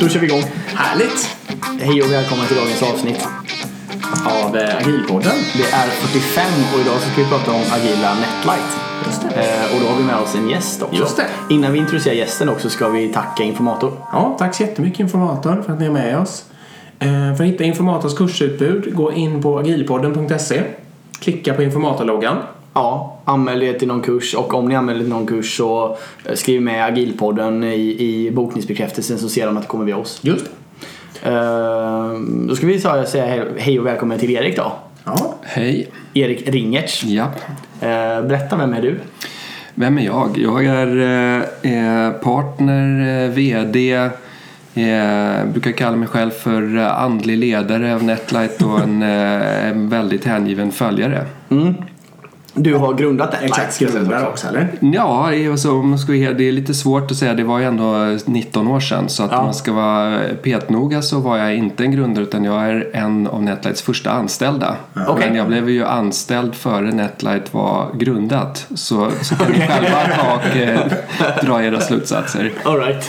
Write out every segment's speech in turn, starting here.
Då kör vi igång. Härligt! Hej och välkomna till dagens avsnitt. Av eh, Agilpodden. Det är 45 och idag så ska vi prata om agila Netlight. Just det. Eh, och då har vi med oss en gäst också. Just det. Innan vi introducerar gästen också ska vi tacka Informator. Ja, tack så jättemycket Informator för att ni är med oss. Eh, För att hitta Informators kursutbud, gå in på agilpodden.se. Klicka på Informatorloggan. Ja, anmäl er till någon kurs och om ni anmäler er till någon kurs så eh, skriv med Agilpodden i, i bokningsbekräftelsen så ser de att det kommer via oss. Just. Eh, då ska vi säga hej- hej och välkommen till Erik då. Ja, Hej. Erik Ringertz. Ja. Eh, berätta, vem är du? Vem är jag? Jag är eh, eh, partner, eh, VD, eh, brukar kalla mig själv för andlig ledare av Netlight och en, eh, en väldigt hängiven följare. Mm. Du har grundat Netlight. exakt. Grundare också, eller? Ja, det är så, om man ska det är lite svårt att säga. Det var ju ändå 19 år sedan. Så att Ja. man ska vara petnoga så var jag inte en grundare utan jag är en av Netlights första anställda. Okej. Men jag blev ju anställd före Netlight var grundat. Så, så kan ni själva ta och eh, dra era slutsatser. All right.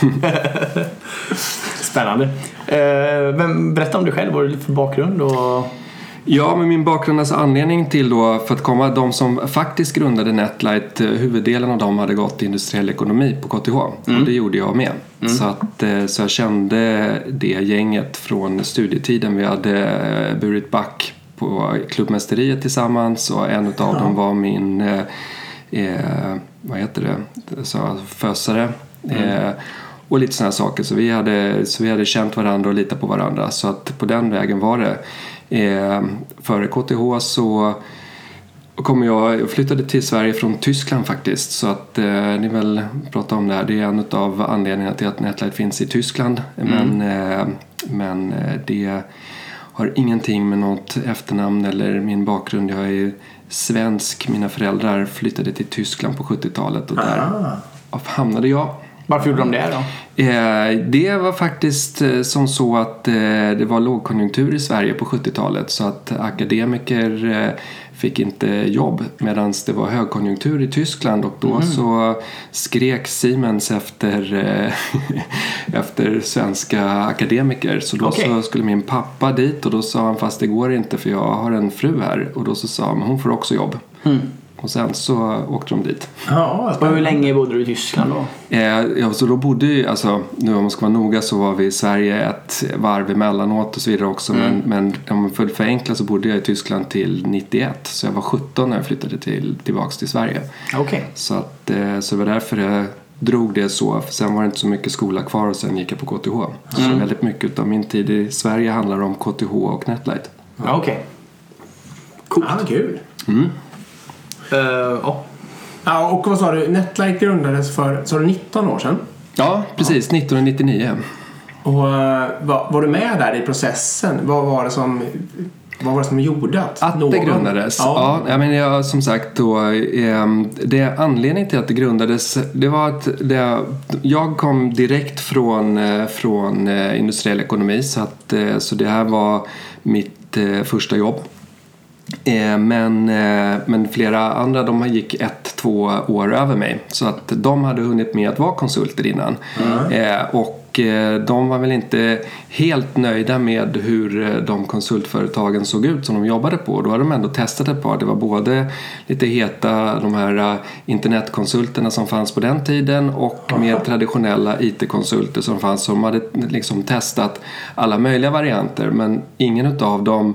Spännande. Eh, men berätta om dig själv, vad har du för bakgrund? Och... Ja, men min bakgrund, alltså anledning till då för att komma, de som faktiskt grundade Netlight, eh, huvuddelen av dem hade gått industriell ekonomi på KTH och det gjorde jag med. Så, att, eh, så jag kände det gänget från studietiden. Vi hade eh, burit back på klubbmästeriet tillsammans och en av dem var min, eh, vad heter det, så, fösare. Eh, och lite sådana saker. Så vi, hade, så vi hade känt varandra och litat på varandra. Så att på den vägen var det. Eh, före KTH så kom jag, jag flyttade till Sverige från Tyskland faktiskt. Så att eh, ni väl pratar om det här. Det är en av anledningarna till att Netlight finns i Tyskland. Men, eh, men eh, det har ingenting med något efternamn eller min bakgrund. Jag är svensk. Mina föräldrar flyttade till Tyskland på 70-talet och där Ah. hamnade jag. Varför gjorde de det då? Eh, Det var faktiskt eh, som så att eh, det var lågkonjunktur i Sverige på 70-talet så att akademiker fick inte jobb medan det var högkonjunktur i Tyskland och då så skrek Siemens efter, efter svenska akademiker så då Okej. så skulle min pappa dit och då sa han fast det går inte för jag har en fru här och då så sa han hon får också jobb. Och sen så åkte de dit. Ja, Och hur länge bodde du i Tyskland då? Eh, ja, så då bodde ju, alltså, nu om man ska vara noga så var vi i Sverige ett varv emellanåt och så vidare också. Men, men om man får förenkla så bodde jag i Tyskland till 91. Så jag var 17 när jag flyttade till, tillbaks till Sverige. Okej. Så, att, eh, så det var därför jag drog det så. För sen var det inte så mycket skola kvar och sen gick jag på KTH. Så väldigt mycket av min tid i Sverige handlar om KTH och Netlight. Ja, okej. Coolt. Ja, kul. Eh, ja. Ja, och vad sa du? Netlight grundades för, sa du 19 år sedan? Ja, precis. 1999. Och eh, var, var du med där i processen? Vad var det som, vad var det som gjorde att, Att någon... det grundades? Ja. Ja, men jag, som sagt då, ehm, det anledningen till att det grundades det var att det, jag kom direkt från, eh, från eh, industriell ekonomi så, att, eh, så det här var mitt eh, första jobb. Eh, Men, eh, men flera andra de gick ett, två år över mig. Så att de hade hunnit med att vara konsulter innan. Eh, Och de var väl inte helt nöjda med hur de konsultföretagen såg ut som de jobbade på. Då hade de ändå testat ett par. Det var både lite heta de här internetkonsulterna som fanns på den tiden och mer traditionella IT-konsulter som fanns. Som hade liksom testat alla möjliga varianter men ingen av dem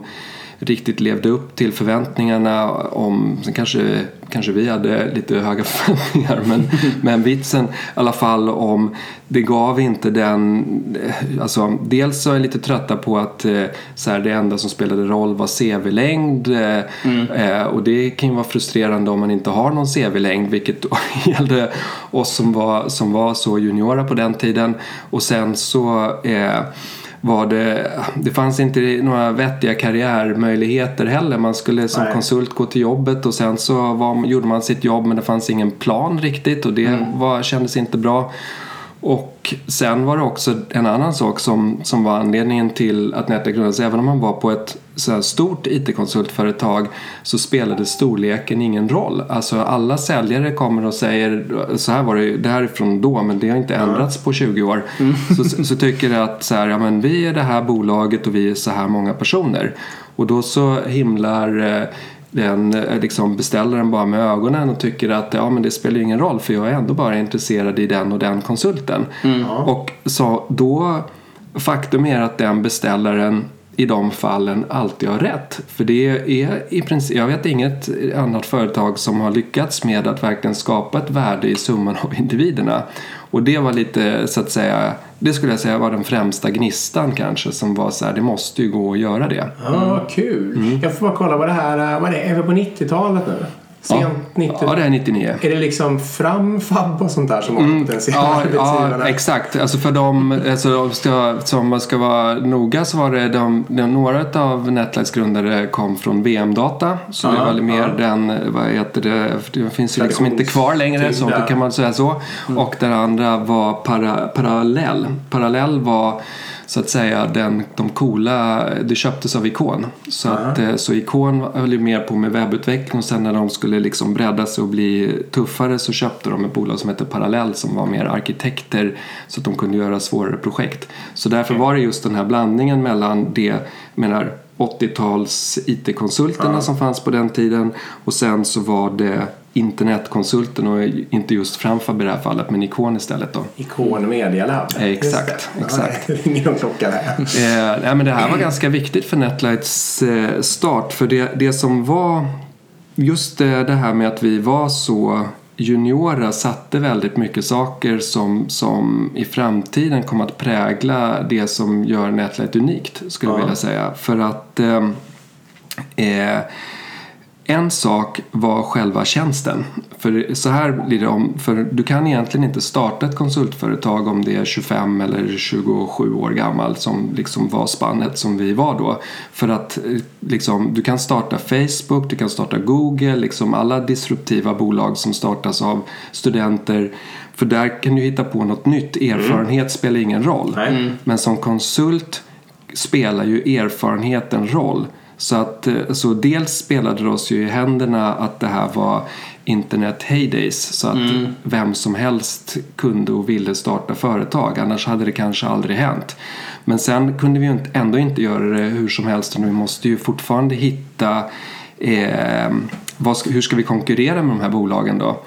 riktigt levde upp till förväntningarna om, sen kanske, kanske vi hade lite höga förväntningar men, men vitsen i alla fall om det gav inte den, alltså dels så är jag lite trötta på att eh, så här, det enda som spelade roll var CV-längd eh, eh, och det kan ju vara frustrerande om man inte har någon CV-längd vilket gällde oss som var, som var så juniora på den tiden. Och sen så eh, var det, det fanns inte några vettiga karriärmöjligheter heller. Man skulle som Nej. konsult gå till jobbet och sen så var, gjorde man sitt jobb men det fanns ingen plan riktigt och det var, kändes inte bra. Och sen var det också en annan sak som, som var anledningen till att Netlite grundades. Även om man var på ett så här stort IT-konsultföretag så spelade storleken ingen roll. Alltså alla säljare kommer och säger så här var det, det här är från då men det har inte ändrats på 20 år. Så, så tycker att så här, ja, men vi är det här bolaget och vi är så här många personer. Och då så himlar eh, den eh, liksom beställaren bara med ögonen och tycker att ja, men det spelar ingen roll för jag är ändå bara intresserad i den och den konsulten. Och så då faktum är att den beställaren i de fallen alltid har rätt. För det är i princip, jag vet inget annat företag som har lyckats med att verkligen skapa ett värde i summan av individerna. Och det var lite så att säga, det skulle jag säga var den främsta gnistan kanske som var så här, det måste ju gå att göra det. Ja, kul. Jag får bara kolla vad det här vad är. Det, är vi på 90-talet nu? Sent Ja. 90 Ja, det är 99. Är det liksom fram, FAB och sånt där som har potentiella Ja, arbetsgivarna? ja, exakt. Alltså för dem, alltså ska, som man ska vara noga så var det de, de, några av Netlights grundare kom från VM-data. Så det Ja, var väl mer ja. den, vad heter det, det finns ju liksom inte kvar längre så kan man säga så. Och den andra var para, Parallell. Parallell var så att säga den, de coola, det köptes av Icon. Så, att, eh, så Icon höll ju mer på med webbutveckling och sen när de skulle liksom bredda sig och bli tuffare så köpte de ett bolag som hette Parallell som var mer arkitekter så att de kunde göra svårare projekt. Så därför var det just den här blandningen mellan det, menar 80-tals IT-konsulterna som fanns på den tiden och sen så var det internetkonsulten och inte just Framfab i det här fallet men Icon istället då. Ikon Media Lab. Eh, exakt, exakt. Ja, det ringer någon klocka här. Eh, nej, men det här var ganska viktigt för Netlights eh, start. För det, det som var just det, det här med att vi var så juniora satte väldigt mycket saker som, som i framtiden kom att prägla det som gör Netlight unikt skulle jag Ja. vilja säga. För att eh, eh, en sak var själva tjänsten. För så här blir det om, för du kan egentligen inte starta ett konsultföretag om det är 25 eller 27 år gammal som liksom var spannet som vi var då. För att eh, liksom, du kan starta Facebook, du kan starta Google, liksom alla disruptiva bolag som startas av studenter. För där kan du hitta på något nytt. Erfarenhet spelar ingen roll. Nej. Men som konsult spelar ju erfarenheten roll. Så, att, eh, så dels spelade det oss ju i händerna att det här var internet heydays så att vem som helst kunde och ville starta företag annars hade det kanske aldrig hänt. Men sen kunde vi ju ändå inte göra det hur som helst utan vi måste ju fortfarande hitta eh, vad hur ska vi konkurrera med de här bolagen då?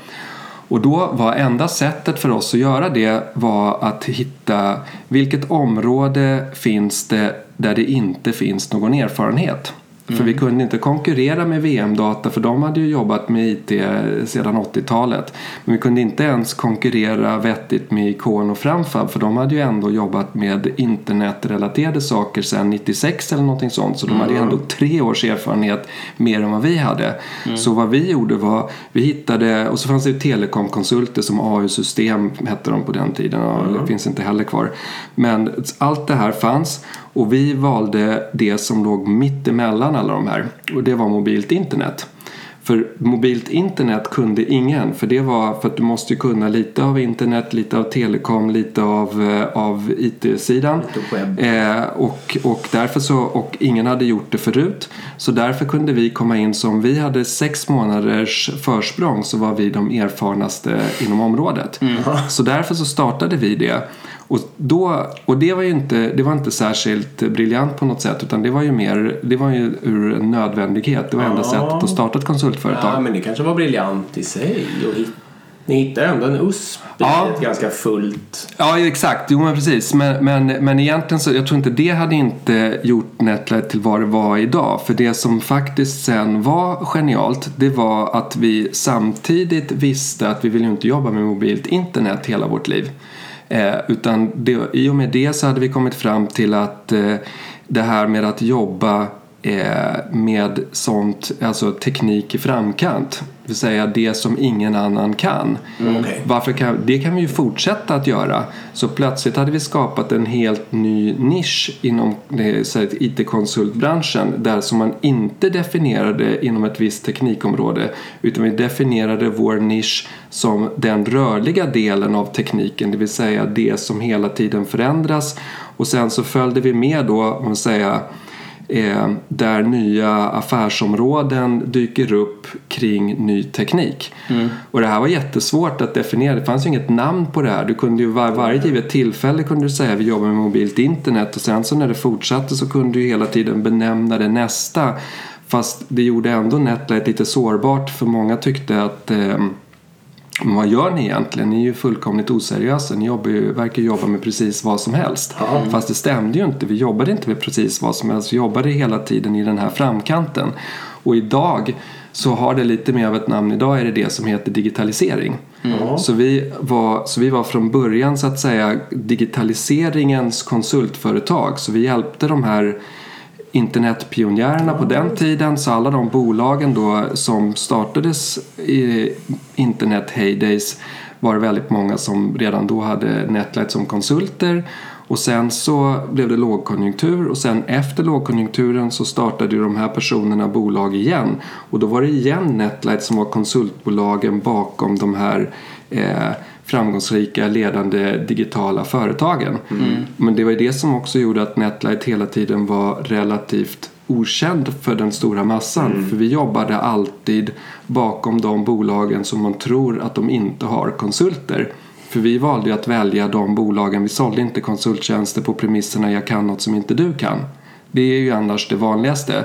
Och då var enda sättet för oss att göra det var att hitta vilket område finns det där det inte finns någon erfarenhet. För vi kunde inte konkurrera med VM-data för de hade ju jobbat med IT sedan 80-talet. Men vi kunde inte ens konkurrera vettigt med Icon och Framfab för de hade ju ändå jobbat med internetrelaterade saker sedan 96 eller någonting sånt. Så de hade ju ändå tre års erfarenhet mer än vad vi hade. Så vad vi gjorde var, vi hittade, och så fanns det ju telekomkonsulter som AU-system hette de på den tiden. Och det finns inte heller kvar. Men allt det här fanns och vi valde det som låg mitt emellan alla de här. Och det var mobilt internet. För mobilt internet kunde ingen. För det var för att du måste kunna lite av internet, lite av telekom, lite av, eh, av IT-sidan. Eh, och, och, därför så, och ingen hade gjort det förut. Så därför kunde vi komma in som vi hade sex månaders försprång så var vi de erfarnaste inom området. Så därför så startade vi det. Och, då, och det var ju inte, det var inte särskilt briljant på något sätt utan det var ju mer, det var ju ur en nödvändighet. Det var enda Ja. sättet att starta ett konsultföretag. Ja, men det kanske var briljant i sig. Och hit, ni hittade ändå en USP Ja. ett ganska fullt... Ja, exakt. Jo, men precis. Men, men, men egentligen så, jag tror inte det hade inte gjort Netlight till vad det var idag. För det som faktiskt sen var genialt, det var att vi samtidigt visste att vi vill inte jobba med mobilt internet hela vårt liv. Eh, utan det, i och med det så hade vi kommit fram till att eh, det här med att jobba med sånt, alltså teknik i framkant. Det vill säga det som ingen annan kan. Okej. Varför kan, det kan vi ju fortsätta att göra. Så plötsligt hade vi skapat en helt ny nisch inom eh, IT-konsultbranschen där som man inte definierade inom ett visst teknikområde utan vi definierade vår nisch som den rörliga delen av tekniken, det vill säga det som hela tiden förändras och sen så följde vi med då, om man säger eh, där nya affärsområden dyker upp kring ny teknik. Och det här var jättesvårt att definiera. Det fanns ju inget namn på det här. Du kunde ju var, varje givet tillfälle kunde du säga vi jobbar med mobilt internet och sen så när det fortsatte så kunde du hela tiden benämna det nästa. Fast det gjorde ändå Netlight lite sårbart för många tyckte att eh, men vad gör ni egentligen? Ni är ju fullkomligt oseriösa. Ni jobbar ju, verkar jobba med precis vad som helst. Fast det stämde ju inte. Vi jobbade inte med precis vad som helst. Vi jobbade hela tiden i den här framkanten. Och idag så har det lite mer av ett namn. Idag är det det som heter digitalisering. Så, vi var, så vi var från början så att säga digitaliseringens konsultföretag. Så vi hjälpte de här internetpionjärerna på den tiden så alla de bolagen då som startades i internet heydays var det väldigt många som redan då hade Netlight som konsulter. Och sen så blev det lågkonjunktur och sen efter lågkonjunkturen så startade ju de här personerna bolag igen. Och då var det igen Netlight som var konsultbolagen bakom de här eh, framgångsrika ledande digitala företagen. Men det var ju det som också gjorde att Netlight hela tiden var relativt okänd för den stora massan. För vi jobbade alltid bakom de bolagen som man tror att de inte har konsulter. För vi valde ju att välja de bolagen. Vi sålde inte konsulttjänster på premisserna jag kan något som inte du kan. Det är ju annars det vanligaste.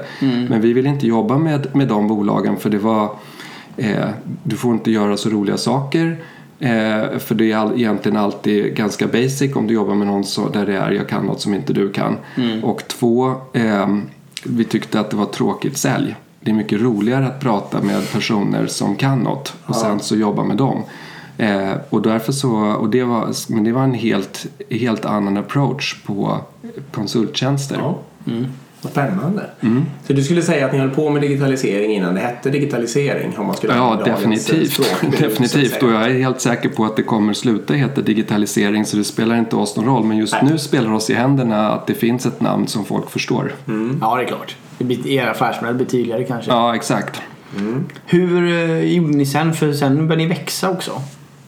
Men vi vill inte jobba med, med de bolagen för det var eh, du får inte göra så roliga saker. Eh, för det är all, egentligen alltid ganska basic om du jobbar med någon så, där det är jag kan något som inte du kan. Och två, eh, vi tyckte att det var tråkigt sälj. Det är mycket roligare att prata med personer som kan något och sen så jobba med dem. Eh, och därför så, och det var, men det var en helt, helt annan approach på konsulttjänster. Ja. Vad spännande. Mm. Så du skulle säga att ni höll på med digitalisering innan det hette digitalisering? Om man skulle Ja, definitivt. att definitivt. Och jag är helt säker på att det kommer sluta heta digitalisering så det spelar inte oss någon roll. Men just Nej. nu spelar det oss i händerna att det finns ett namn som folk förstår. Ja, det är klart. Er affärsmodell blir tydligare kanske. Ja, exakt. Hur eh, gjorde ni sen? För sen började ni växa också.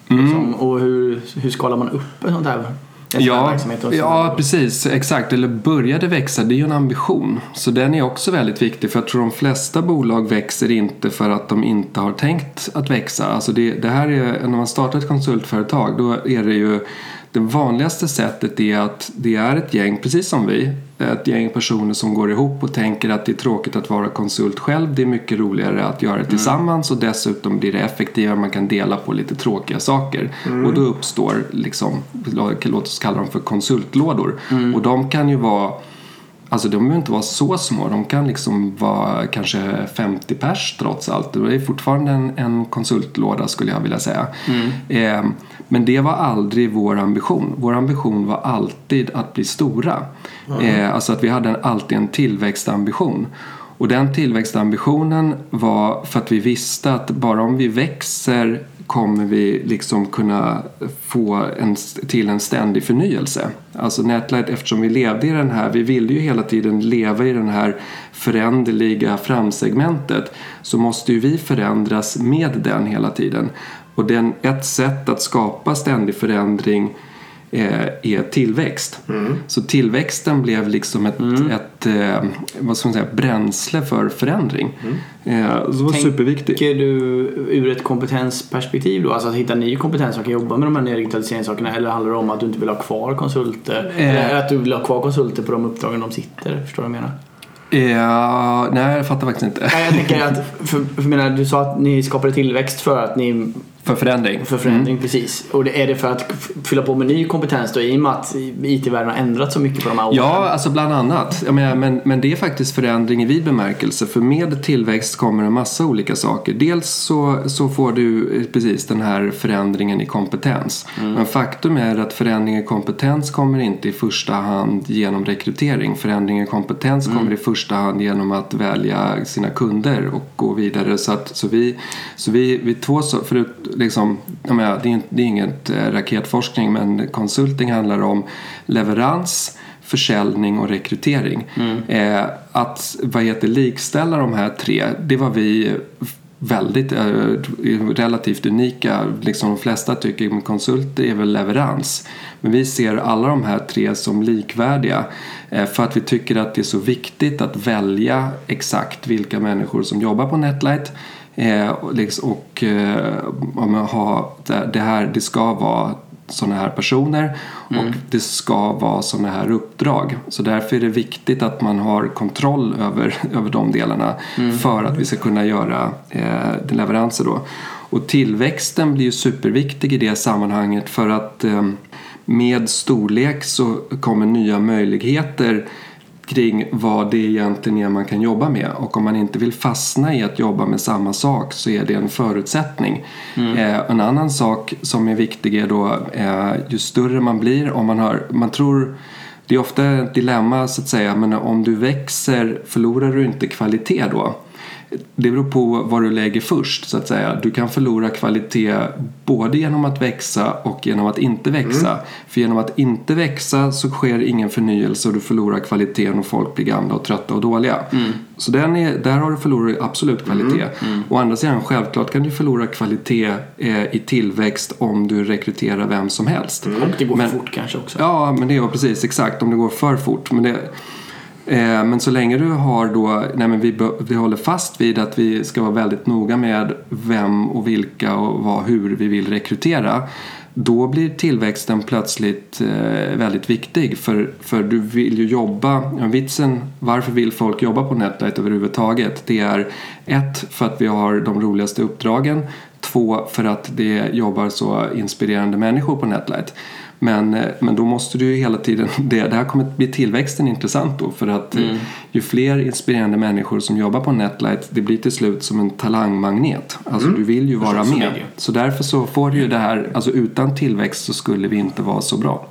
Mm. Liksom, och hur, hur skalar man upp en sån här, en sån här Ja, ja, precis. Exakt. Eller började växa, det är ju en ambition. Så den är också väldigt viktig. För jag tror de flesta bolag växer inte för att de inte har tänkt att växa. Alltså det, det här är, när man startar ett konsultföretag då är det ju det vanligaste sättet är att det är ett gäng, precis som vi, ett gäng personer som går ihop och tänker att det är tråkigt att vara konsult själv. Det är mycket roligare att göra det tillsammans och dessutom blir det effektivare. Man kan dela på lite tråkiga saker. Och då uppstår, liksom, låt oss kalla dem för konsultlådor. Och de kan ju vara Alltså de behöver inte vara så små. De kan liksom vara kanske 50 pers trots allt. Det är fortfarande en, en konsultlåda skulle jag vilja säga. Eh, men det var aldrig vår ambition. Vår ambition var alltid att bli stora. Eh, alltså att vi hade en, alltid en tillväxtambition. Och den tillväxtambitionen var för att vi visste att bara om vi växer kommer vi liksom kunna få en, till en ständig förnyelse. Alltså Netlight, eftersom vi levde i den här, vi ville ju hela tiden leva i den här föränderliga framsegmentet så måste ju vi förändras med den hela tiden. Och den, ett sätt att skapa ständig förändring eh, är tillväxt. Så tillväxten blev liksom ett, ett eh, vad ska man säga, bränsle för förändring. Eh, så det var superviktigt. Tänker du ur ett kompetensperspektiv då? Alltså att hitta ny kompetens som kan jobba med de här nya digitaliseringssakerna eller handlar det om att du inte vill ha kvar konsulter? Eh. Eller att du vill ha kvar konsulter på de uppdragen de sitter? Förstår du vad jag menar? Eh, nej, jag fattar faktiskt inte. Nej, jag tänker att, för, för menar, du sa att ni skapade tillväxt för att ni För förändring. För förändring, precis. Och det är det för att fylla på med ny kompetens då i och med att IT-världen har ändrats så mycket på de här åren? Ja, alltså bland annat. Menar, men, men det är faktiskt förändring i vid bemärkelse. För med tillväxt kommer en massa olika saker. Dels så, så får du eh, precis den här förändringen i kompetens. Men faktum är att förändring i kompetens kommer inte i första hand genom rekrytering. Förändring i kompetens kommer i första hand genom att välja sina kunder och gå vidare. Så, att, så vi, så vi, vi två förut, liksom, menar, det, är, det är inget eh, raketforskning men konsulting handlar om leverans försäljning och rekrytering. Eh, att vad heter, likställa de här tre, det var vi väldigt eh, relativt unika. Liksom de flesta tycker konsult är väl leverans. Men vi ser alla de här tre som likvärdiga eh, för att vi tycker att det är så viktigt att välja exakt vilka människor som jobbar på Netlight eh, och, liksom, och eh, har, det- här, det ska vara sådana här personer och det ska vara sådana här uppdrag. Så därför är det viktigt att man har kontroll över, över de delarna för att vi ska kunna göra eh, leveranser då. Och tillväxten blir ju superviktig i det sammanhanget för att eh, med storlek så kommer nya möjligheter kring vad det egentligen är man kan jobba med och om man inte vill fastna i att jobba med samma sak så är det en förutsättning. Eh, en annan sak som är viktig är då eh, ju större man blir om man har, man tror det är ofta ett dilemma så att säga men om du växer förlorar du inte kvalitet då? Det beror på vad du lägger först så att säga. Du kan förlora kvalitet både genom att växa och genom att inte växa. För genom att inte växa så sker ingen förnyelse och du förlorar kvaliteten och folk blir gamla och trötta och dåliga. Så den är, där har du förlorat absolut kvalitet. Å andra sidan självklart kan du förlora kvalitet eh, i tillväxt om du rekryterar vem som helst. Och det går Men- för fort kanske också. Ja, men det är precis exakt om det går för fort. Men, det, Eh, men så länge du har då, nej men vi, vi håller fast vid att vi ska vara väldigt noga med vem och vilka och vad, hur vi vill rekrytera. Då blir tillväxten plötsligt eh, väldigt viktig för, för du vill ju jobba, vitsen varför vill folk jobba på Netlight överhuvudtaget? Det är ett, för att vi har de roligaste uppdragen. Två, för att det jobbar så inspirerande människor på Netlight. Men, eh, men då måste du ju hela tiden, det, det här kommer att bli tillväxten intressant då för att eh, ju fler inspirerande människor som jobbar på Netlight det blir till slut som en talangmagnet. Alltså du vill ju vara med. Så därför så får du ju det här, alltså utan tillväxt så skulle vi inte vara så bra.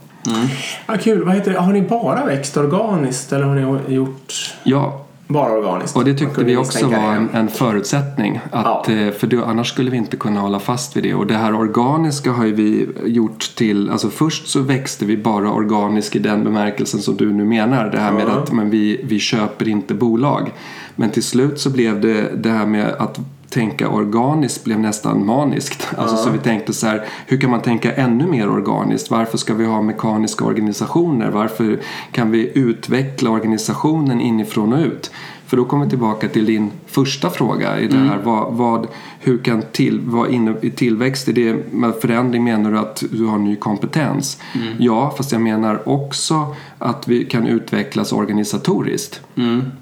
Ja, kul. Vad heter det? Har ni bara växt organiskt eller har ni gjort Ja, bara organiskt? Och det tyckte vi också var en, en förutsättning. Att, Ja. eh, För det, annars skulle vi inte kunna hålla fast vid det. Och det här organiska har ju vi gjort till... Alltså först så växte vi bara organiskt i den bemärkelsen som du nu menar. Det här med Ja. att men vi, vi köper inte bolag. Men till slut så blev det det här med att tänka organiskt blev nästan maniskt. Alltså, Så vi tänkte så här, hur kan man tänka ännu mer organiskt? Varför ska vi ha mekaniska organisationer? Varför kan vi utveckla organisationen inifrån och ut? För då kommer vi tillbaka till din första fråga. I det här, vad, vad, hur kan till, vad inne, i tillväxt, är det med förändring menar du att du har ny kompetens? Ja, fast jag menar också att vi kan utvecklas organisatoriskt.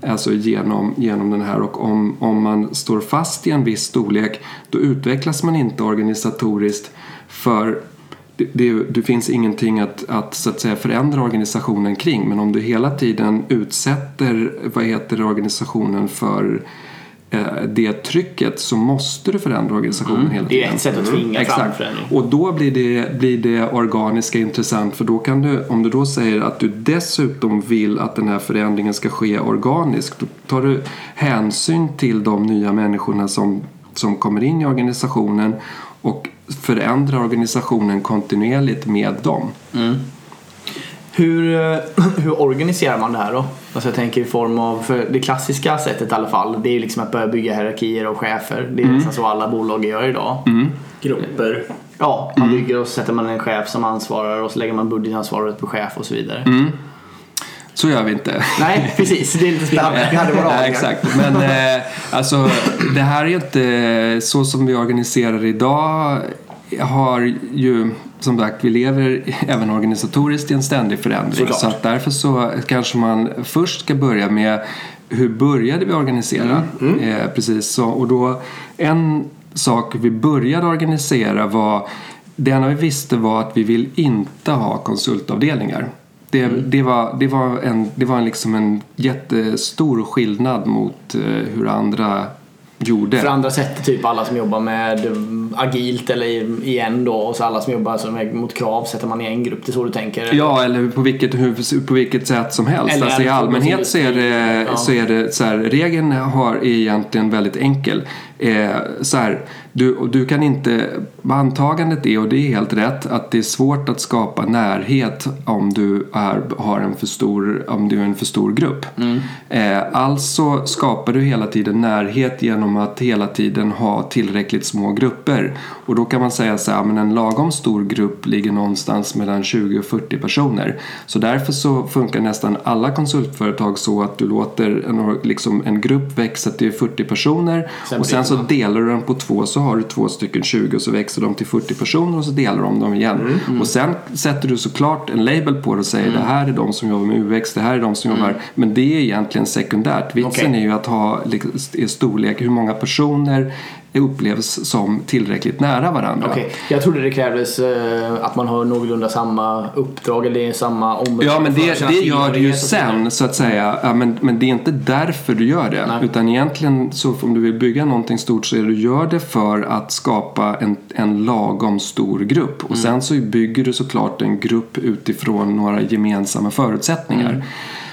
Alltså genom, genom den här och om, om man står fast i en viss storlek då utvecklas man inte organisatoriskt för det, det, det finns ingenting att, att, så att säga, förändra organisationen kring men om du hela tiden utsätter vad heter organisationen för eh, det trycket så måste du förändra organisationen hela Mm. Det är tiden. ett sätt att tvinga fram Exakt. förändring. Och då blir det, blir det organiska intressant för då kan du, om du då säger att du dessutom vill att den här förändringen ska ske organiskt då tar du hänsyn till de nya människorna som, som kommer in i organisationen och förändrar organisationen kontinuerligt med dem. Hur, eh, hur organiserar man det här då? Alltså jag tänker i form av, för det klassiska sättet i alla fall, det är liksom att börja bygga hierarkier och chefer. Det är Mm. nästan så alla bolag gör idag. Grupper. Ja, man Mm. bygger och så sätter man en chef som ansvarar och så lägger man budgetansvaret på chef och så vidare. Mm. Så gör vi inte. Nej, precis. Det är lite spännande. Vi hade våra aningar. exakt. Men eh, alltså, det här är ju inte så som vi organiserar idag har ju som sagt, vi lever även organisatoriskt i en ständig förändring. Såklart. Så att därför så kanske man först ska börja med hur började vi organisera? Eh, precis så, och då en sak vi började organisera var det enda vi visste var att vi vill inte ha konsultavdelningar. Det, Mm. det, var, det var, en, det var liksom en jättestor skillnad mot eh, hur andra gjorde. För andra sätter typ alla som jobbar med agilt eller i- igen då och så alla som jobbar som är mot krav sätter man i en grupp. Det är så du tänker? eller? Ja, eller på vilket, hur, på vilket sätt som helst. Eller alltså, I allmänhet så är det? Ja. så är det så här, regeln har, är egentligen väldigt enkel. Eh, så här, du, du kan inte, antagandet är, och det är helt rätt, att det är svårt att skapa närhet om du är, har en för stor, om du är en för stor grupp. Eh, alltså skapar du hela tiden närhet genom att hela tiden ha tillräckligt små grupper. Och då kan man säga så här, men en lagom stor grupp ligger någonstans mellan 20 och 40 personer. Så därför så funkar nästan alla konsultföretag så att du låter en, liksom, en grupp växa till 40 personer Sen och sen så blir delar du den på två så har du två stycken 20 och så växer de till 40 personer och så delar de dem igen. Och sen sätter du såklart en label på det och säger det här är de som jobbar med UX, det här är de som jobbar men det är egentligen sekundärt. Vitsen Okej. är ju att ha liksom, är storlek, hur många personer upplevs som tillräckligt nära varandra. Okej, jag trodde det krävdes eh, att man har någorlunda samma uppdrag eller samma område. Ja, men det, det gör du ju sen så att säga. Ja, men, men det är inte därför du gör det. Nej. Utan egentligen så om du vill bygga någonting stort så är du gör det för att skapa en, en lagom stor grupp. Och sen så bygger du såklart en grupp utifrån några gemensamma förutsättningar.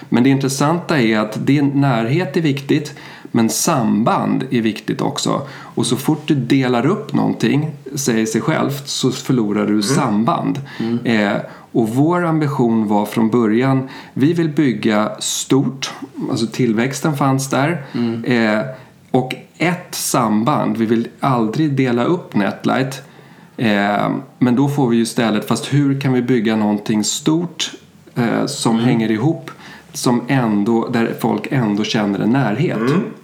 Men det intressanta är att det, närhet är viktigt men samband är viktigt också. Och så fort du delar upp någonting, säger sig självt, så förlorar du samband. Eh, och vår ambition var från början, vi vill bygga stort, alltså tillväxten fanns där. Eh, och ett samband, vi vill aldrig dela upp Netlight. Eh, men då får vi ju istället, fast hur kan vi bygga någonting stort eh, som hänger ihop som ändå, där folk ändå känner en närhet.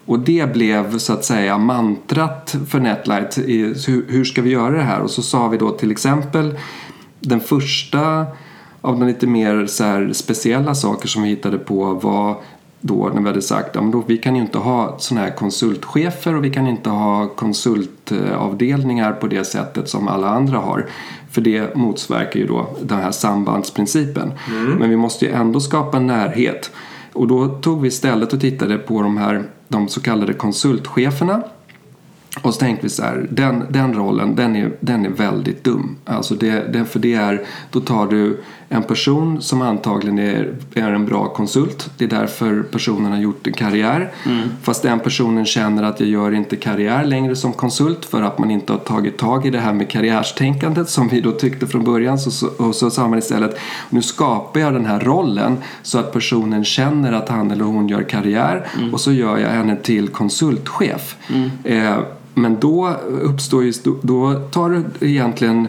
Och det blev så att säga mantrat för Netlight. I, hur, hur ska vi göra det här? Och så sa vi då till exempel den första av de lite mer så speciella saker som vi hittade på var då när vi hade sagt att vi kan ju inte ha sådana här konsultchefer och vi kan inte ha konsultavdelningar på det sättet som alla andra har. För det motverkar ju då den här sambandsprincipen. Men vi måste ju ändå skapa närhet. Och då tog vi istället och tittade på de här de så kallade konsultcheferna. Och så tänkte vi så här, den, den rollen den är, den är väldigt dum. Alltså det, det, för det är, då tar du en person som antagligen är, är en bra konsult. Det är därför personen har gjort en karriär. Fast den personen känner att jag gör inte karriär längre som konsult för att man inte har tagit tag i det här med karriärstänkandet som vi då tyckte från början. Så, så, och så sa man istället, nu skapar jag den här rollen så att personen känner att han eller hon gör karriär och så gör jag henne till konsultchef. Eh, men då uppstår ju, då tar du egentligen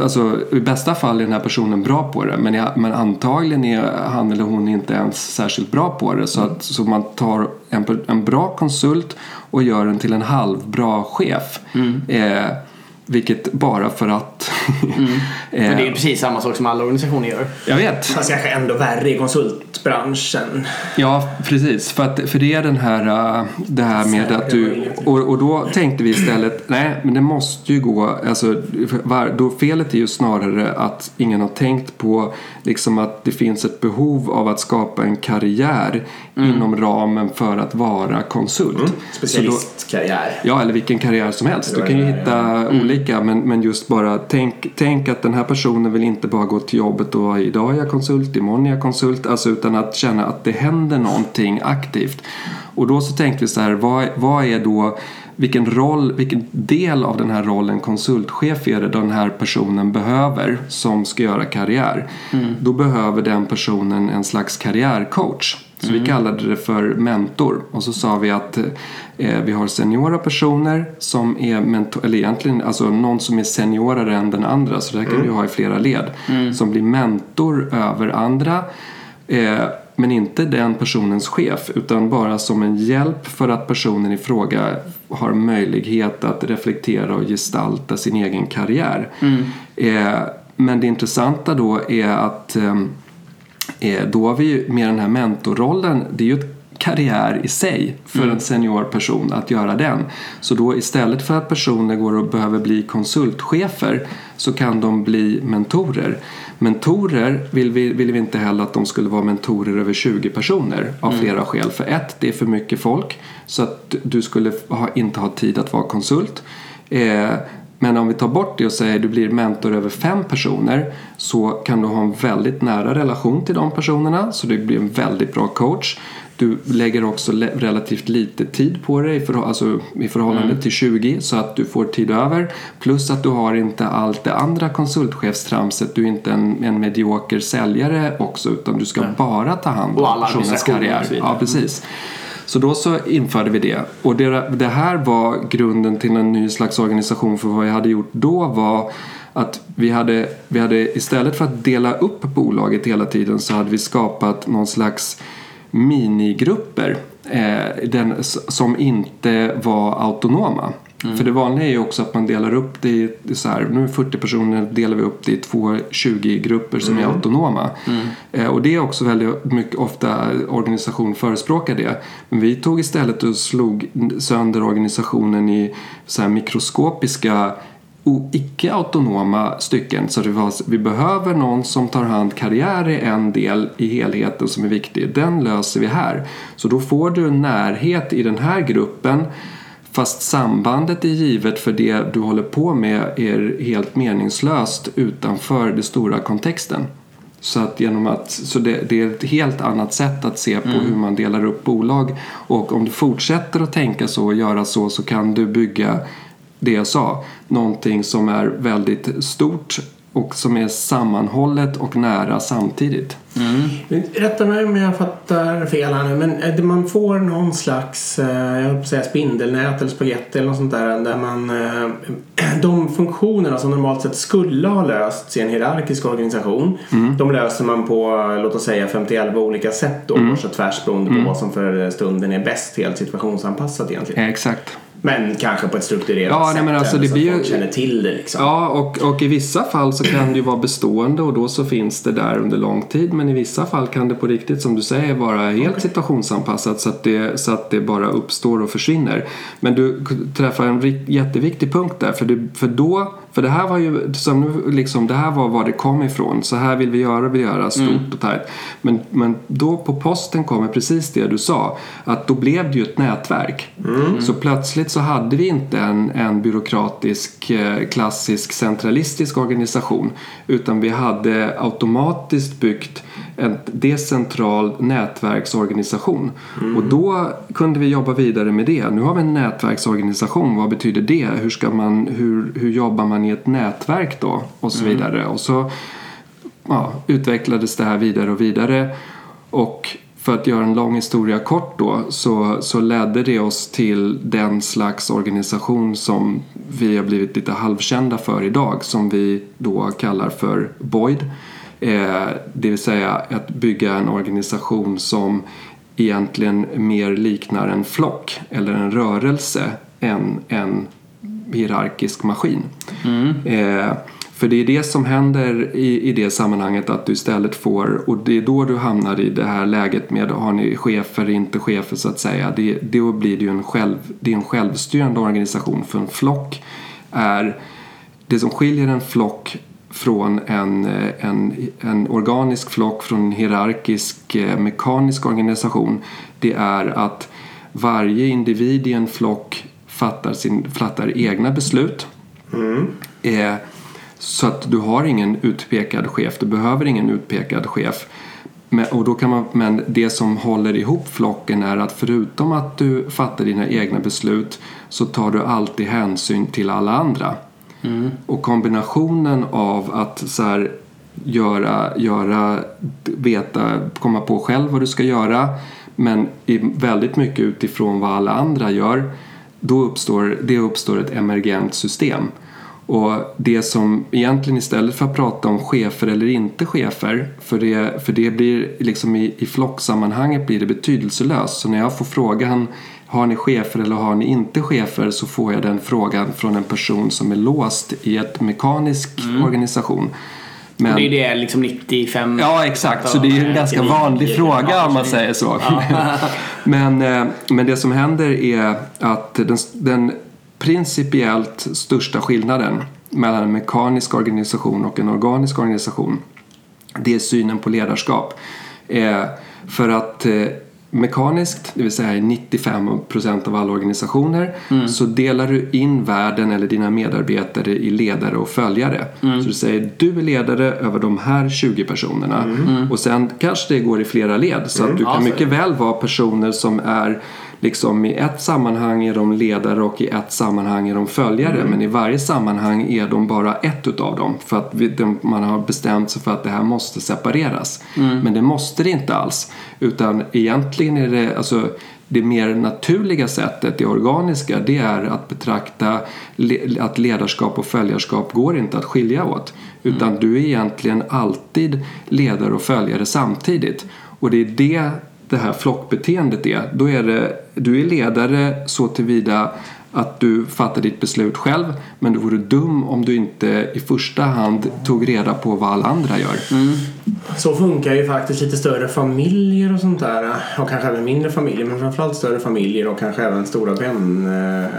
Alltså, I bästa fall är den här personen bra på det men, jag, men antagligen är han eller hon inte ens särskilt bra på det. Så, att, så man tar en, en bra konsult och gör den till en halvbra chef. Eh, vilket bara för att... Men eh, det är precis samma sak som alla organisationer gör. jag vet. Fast kanske ändå värre i konsultbranschen. Ja, precis. För, att, för det är den här, äh, det här med att du... Och, och då tänkte vi istället, nej men det måste ju gå... Alltså, var, då felet är ju snarare att ingen har tänkt på liksom att det finns ett behov av att skapa en karriär inom ramen för att vara konsult. Då, Specialistkarriär. Ja, eller vilken karriär som helst. Du kan ju hitta olika, men, men just bara tänk, tänk att den här personen vill inte bara gå till jobbet och idag är jag konsult, imorgon är jag konsult, alltså utan att känna att det händer någonting aktivt. Och då så tänkte vi så här, vad, vad är då vilken roll, vilken del av den här rollen konsultchef är det den här personen behöver som ska göra karriär. Då behöver den personen en slags karriärcoach. Så vi kallade det för mentor. Och så sa vi att eh, vi har seniora personer som är mentor, eller egentligen alltså någon som är seniorare än den andra. Så det här kan du ha i flera led. Som blir mentor över andra. Eh, men inte den personens chef utan bara som en hjälp för att personen i fråga har möjlighet att reflektera och gestalta sin egen karriär. Eh, men det intressanta då är att ehm, eh, då har vi ju med den här mentorrollen, det är ju ett karriär i sig för en senior person att göra den. Så då istället för att personer går och behöver bli konsultchefer så kan de bli mentorer. Mentorer vill vi, vill vi inte heller att de skulle vara mentorer över 20 personer av flera skäl. För ett, det är för mycket folk så att du skulle ha, inte ha tid att vara konsult. Eh, men om vi tar bort det och säger du blir mentor över fem personer så kan du ha en väldigt nära relation till de personerna så det blir en väldigt bra coach. Du lägger också relativt lite tid på dig i, förhå- alltså i förhållande till 20 så att du får tid över. Plus att du har inte allt det andra konsultchefstramset. Du är inte en, en medioker säljare också utan du ska bara ta hand om personens karriär. Ja, precis. Så då så införde vi det. Och det, det här var grunden till en ny slags organisation för vad jag hade gjort då var att vi hade, vi hade istället för att dela upp bolaget hela tiden så hade vi skapat någon slags minigrupper eh, den, som inte var autonoma. För det vanliga är ju också att man delar upp det i så här, nu är 40 personer delar vi upp det i två 20-grupper som är autonoma. Eh, och det är också väldigt mycket ofta organisation förespråkar det. Men vi tog istället och slog sönder organisationen i så här mikroskopiska icke-autonoma stycken. Så det var, vi behöver någon som tar hand karriär är en del i helheten som är viktig. Den löser vi här. Så då får du en närhet i den här gruppen fast sambandet är givet för det du håller på med är helt meningslöst utanför den stora kontexten. Så, att genom att, så det, det är ett helt annat sätt att se på hur man delar upp bolag. Och om du fortsätter att tänka så och göra så så kan du bygga det jag sa. Någonting som är väldigt stort och som är sammanhållet och nära samtidigt. Rätta mig om jag fattar fel här nu, men det man får någon slags, eh, jag säga spindelnät eller spagetti eller något sånt där, där man, eh, de funktionerna som normalt sett skulle ha lösts i en hierarkisk organisation, de löser man på, eh, låt oss säga 51 olika sätt då, kors och tvärs beroende på vad som för stunden är bäst, helt situationsanpassat egentligen. Eh, Exakt. Men kanske på ett strukturerat Ja, nej, sätt men alltså, det så blir att folk känner till det liksom. Ja, och, och i vissa fall så kan det ju vara bestående och då så finns det där under lång tid. Men i vissa fall kan det på riktigt, som du säger, vara helt situationsanpassat så att, det, så att det bara uppstår och försvinner. Men du träffar en jätteviktig punkt där. För, det, för då, för det här var ju, som nu liksom, det här var var det kom ifrån. Så här vill vi göra, vill göra stort och tajt. Men, men då på posten kommer precis det du sa. Att då blev det ju ett nätverk. Så plötsligt så hade vi inte en, en byråkratisk, eh, klassisk, centralistisk organisation. Utan vi hade automatiskt byggt en decentral nätverksorganisation. Och då kunde vi jobba vidare med det. Nu har vi en nätverksorganisation. Vad betyder det? Hur, ska man, hur, hur jobbar man i ett nätverk då? Och så vidare. Och så ja, utvecklades det här vidare och vidare. Och för att göra en lång historia kort då så, så ledde det oss till den slags organisation som vi har blivit lite halvkända för idag som vi då kallar för Boyd. Eh, det vill säga att bygga en organisation som egentligen mer liknar en flock eller en rörelse än en hierarkisk maskin. Eh, för det är det som händer i, i det sammanhanget att du istället får, och det är då du hamnar i det här läget med har ni chefer, inte chefer så att säga. Det, då blir det ju en, själv, det är en självstyrande organisation för en flock är det som skiljer en flock från en, eh, en, en organisk flock från en hierarkisk eh, mekanisk organisation det är att varje individ i en flock fattar, sin, fattar egna beslut. Eh, så att du har ingen utpekad chef, du behöver ingen utpekad chef. Men, och då kan man, men det som håller ihop flocken är att förutom att du fattar dina egna beslut så tar du alltid hänsyn till alla andra. Mm. Och kombinationen av att så här, göra, göra, veta, komma på själv vad du ska göra men väldigt mycket utifrån vad alla andra gör då uppstår, det uppstår ett emergent system. Och det som egentligen istället för att prata om chefer eller inte chefer för det, för det blir liksom i, i flocksammanhanget blir det betydelselöst. Så när jag får frågan har ni chefer eller har ni inte chefer så får jag den frågan från en person som är låst i ett mekanisk organisation. Men, det är det liksom 95 Ja, exakt. Så det är ju en ganska 99, vanlig fråga ja, om man säger så. men, eh, men det som händer är att den, den principiellt största skillnaden mellan en mekanisk organisation och en organisk organisation det är synen på ledarskap. Eh, för att eh, mekaniskt, det vill säga i 95% av alla organisationer, så delar du in världen eller dina medarbetare i ledare och följare. Så du säger du är ledare över de här 20 personerna. Och sen kanske det går i flera led. Så att du Ja, kan mycket väl vara personer som är liksom i ett sammanhang är de ledare och i ett sammanhang är de följare. Men i varje sammanhang är de bara ett utav dem. För att man har bestämt sig för att det här måste separeras. Men det måste det inte alls. Utan egentligen är det, alltså det mer naturliga sättet, det organiska, det är att betrakta att ledarskap och följarskap går inte att skilja åt. Utan du är egentligen alltid ledare och följare samtidigt. Och det är det det här flockbeteendet är. Då är det, du är ledare så tillvida att du fattar ditt beslut själv men du vore dum om du inte i första hand tog reda på vad alla andra gör. Så funkar ju faktiskt lite större familjer och sånt där. Och kanske även mindre familjer. Men framförallt större familjer och kanske även stora vän... eh,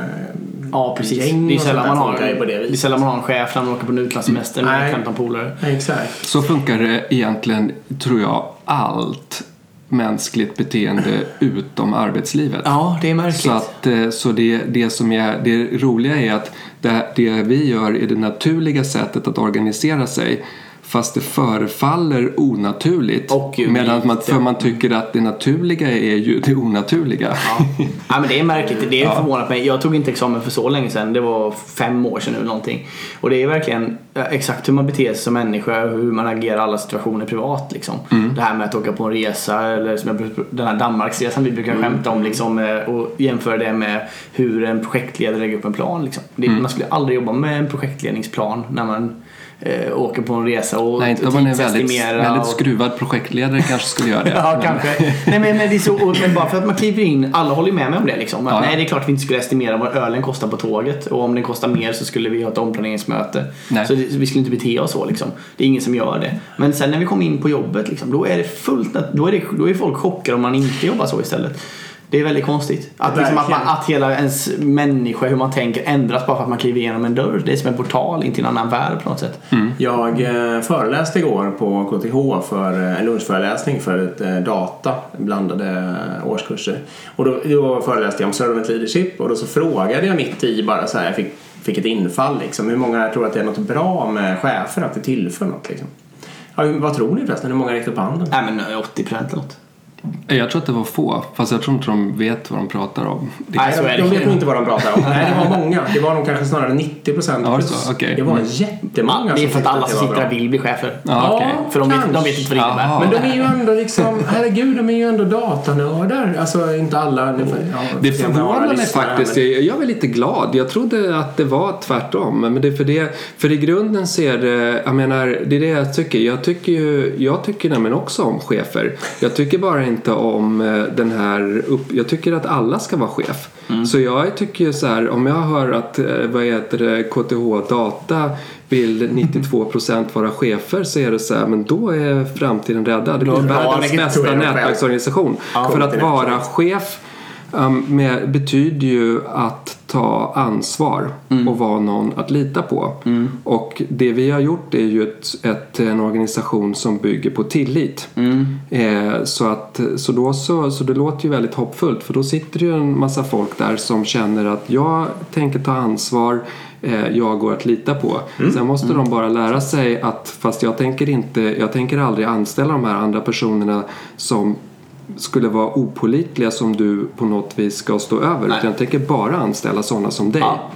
Ja precis. Gäng Det är sällan man har, på det det är sällan man har en chef när man åker på en utlandssemester med Nej. 15 polare. Exakt. Så funkar det egentligen, tror jag, allt mänskligt beteende utom arbetslivet. Ja, det är märkligt. Så, att, eh, så det, det som är det roliga är att det, det vi gör är det naturliga sättet att organisera sig fast det förefaller onaturligt. Och unikt, medan man, för man tycker att det naturliga är ju det onaturliga. Ja. ja men det är märkligt. Det är förvånat mig. Jag tog inte examen för så länge sedan. Det var fem år sedan nu någonting. Och det är verkligen exakt hur man beter sig som människa och hur man agerar i alla situationer privat. Liksom. Det här med att åka på en resa eller som jag, den här Danmarksresan vi brukar skämta om liksom, eh, och jämföra det med hur en projektledare lägger upp en plan. Liksom. Det, Man skulle aldrig jobba med en projektledningsplan när man eh, åker på en resa och Nej, inte om man är väldigt, väldigt och- skruvad projektledare kanske skulle göra det. Ja, Men- kanske. Nej, men, men, det är så, men bara för att man kliver in, alla håller ju med mig om det liksom. Att, Ja. Nej, det är klart att vi inte skulle estimera vad ölen kostar på tåget och om den kostar mer så skulle vi ha ett omplaneringsmöte. Nej. Så det, vi skulle inte bete oss så liksom. Det är ingen som gör det. Men sen när vi kommer in på jobbet liksom, då är det fullt, då är, det, då är folk chockade om man inte jobbar så istället. Det är väldigt konstigt. Att, liksom, att, man, att hela ens människa, hur man tänker ändras bara för att man kliver igenom en dörr. Det är som en portal in till en annan värld på något sätt. Jag eh, föreläste igår på KTH för eh, en lunchföreläsning för ett eh, data blandade eh, årskurser. Och då, då föreläste jag om servant leadership och då så frågade jag mitt i bara så här, jag fick, fick ett infall liksom. Hur många tror att det är något bra med chefer, att det tillför något liksom? Ja, vad tror ni förresten? Hur många räckte upp handen? Nej men eh, 80 procent eller något. Jag tror att det var få, fast jag tror inte de vet vad de pratar om. Det- Nej, så är de, de vet nog inte vad de pratar om. Nej, det var många. Det var nog kanske snarare 90 procent Ja, plus. så, okej. Det var Mm. jättemånga Det är för att alla som sitter här vill bli chefer. Ja, okej. För de vet, de vet inte vad det innebär. Men de är ju ändå liksom, herregud, de är ju ändå datanördar. Alltså inte alla. får- Ja, Det förvånar mig faktiskt. men- Jag jag var lite glad. Jag trodde att det var tvärtom. Men det, för, det, för i grunden ser det, jag menar, det är det jag tycker. Jag tycker ju, jag tycker nämligen också om chefer. Jag tycker bara inte om eh, den här, upp, jag tycker att alla ska vara chef. Så jag tycker så här, om jag hör att, eh, vad heter det, KTH Data vill 92% vara chefer så är det så här, men då är framtiden räddad. Det blir världens bästa nätverksorganisation. För att vara chef um, med, betyder ju att ta ansvar och vara någon att lita på. Och det vi har gjort är ju ett, ett, en organisation som bygger på tillit. Eh, så, att, så, då så, så det låter ju väldigt hoppfullt för då sitter det ju en massa folk där som känner att jag tänker ta ansvar eh, jag går att lita på. Sen måste de bara lära sig att fast jag tänker inte, jag tänker aldrig anställa de här andra personerna som skulle vara opolitliga som du på något vis ska stå över. Nej. Utan jag tänker bara anställa sådana som dig. Ja.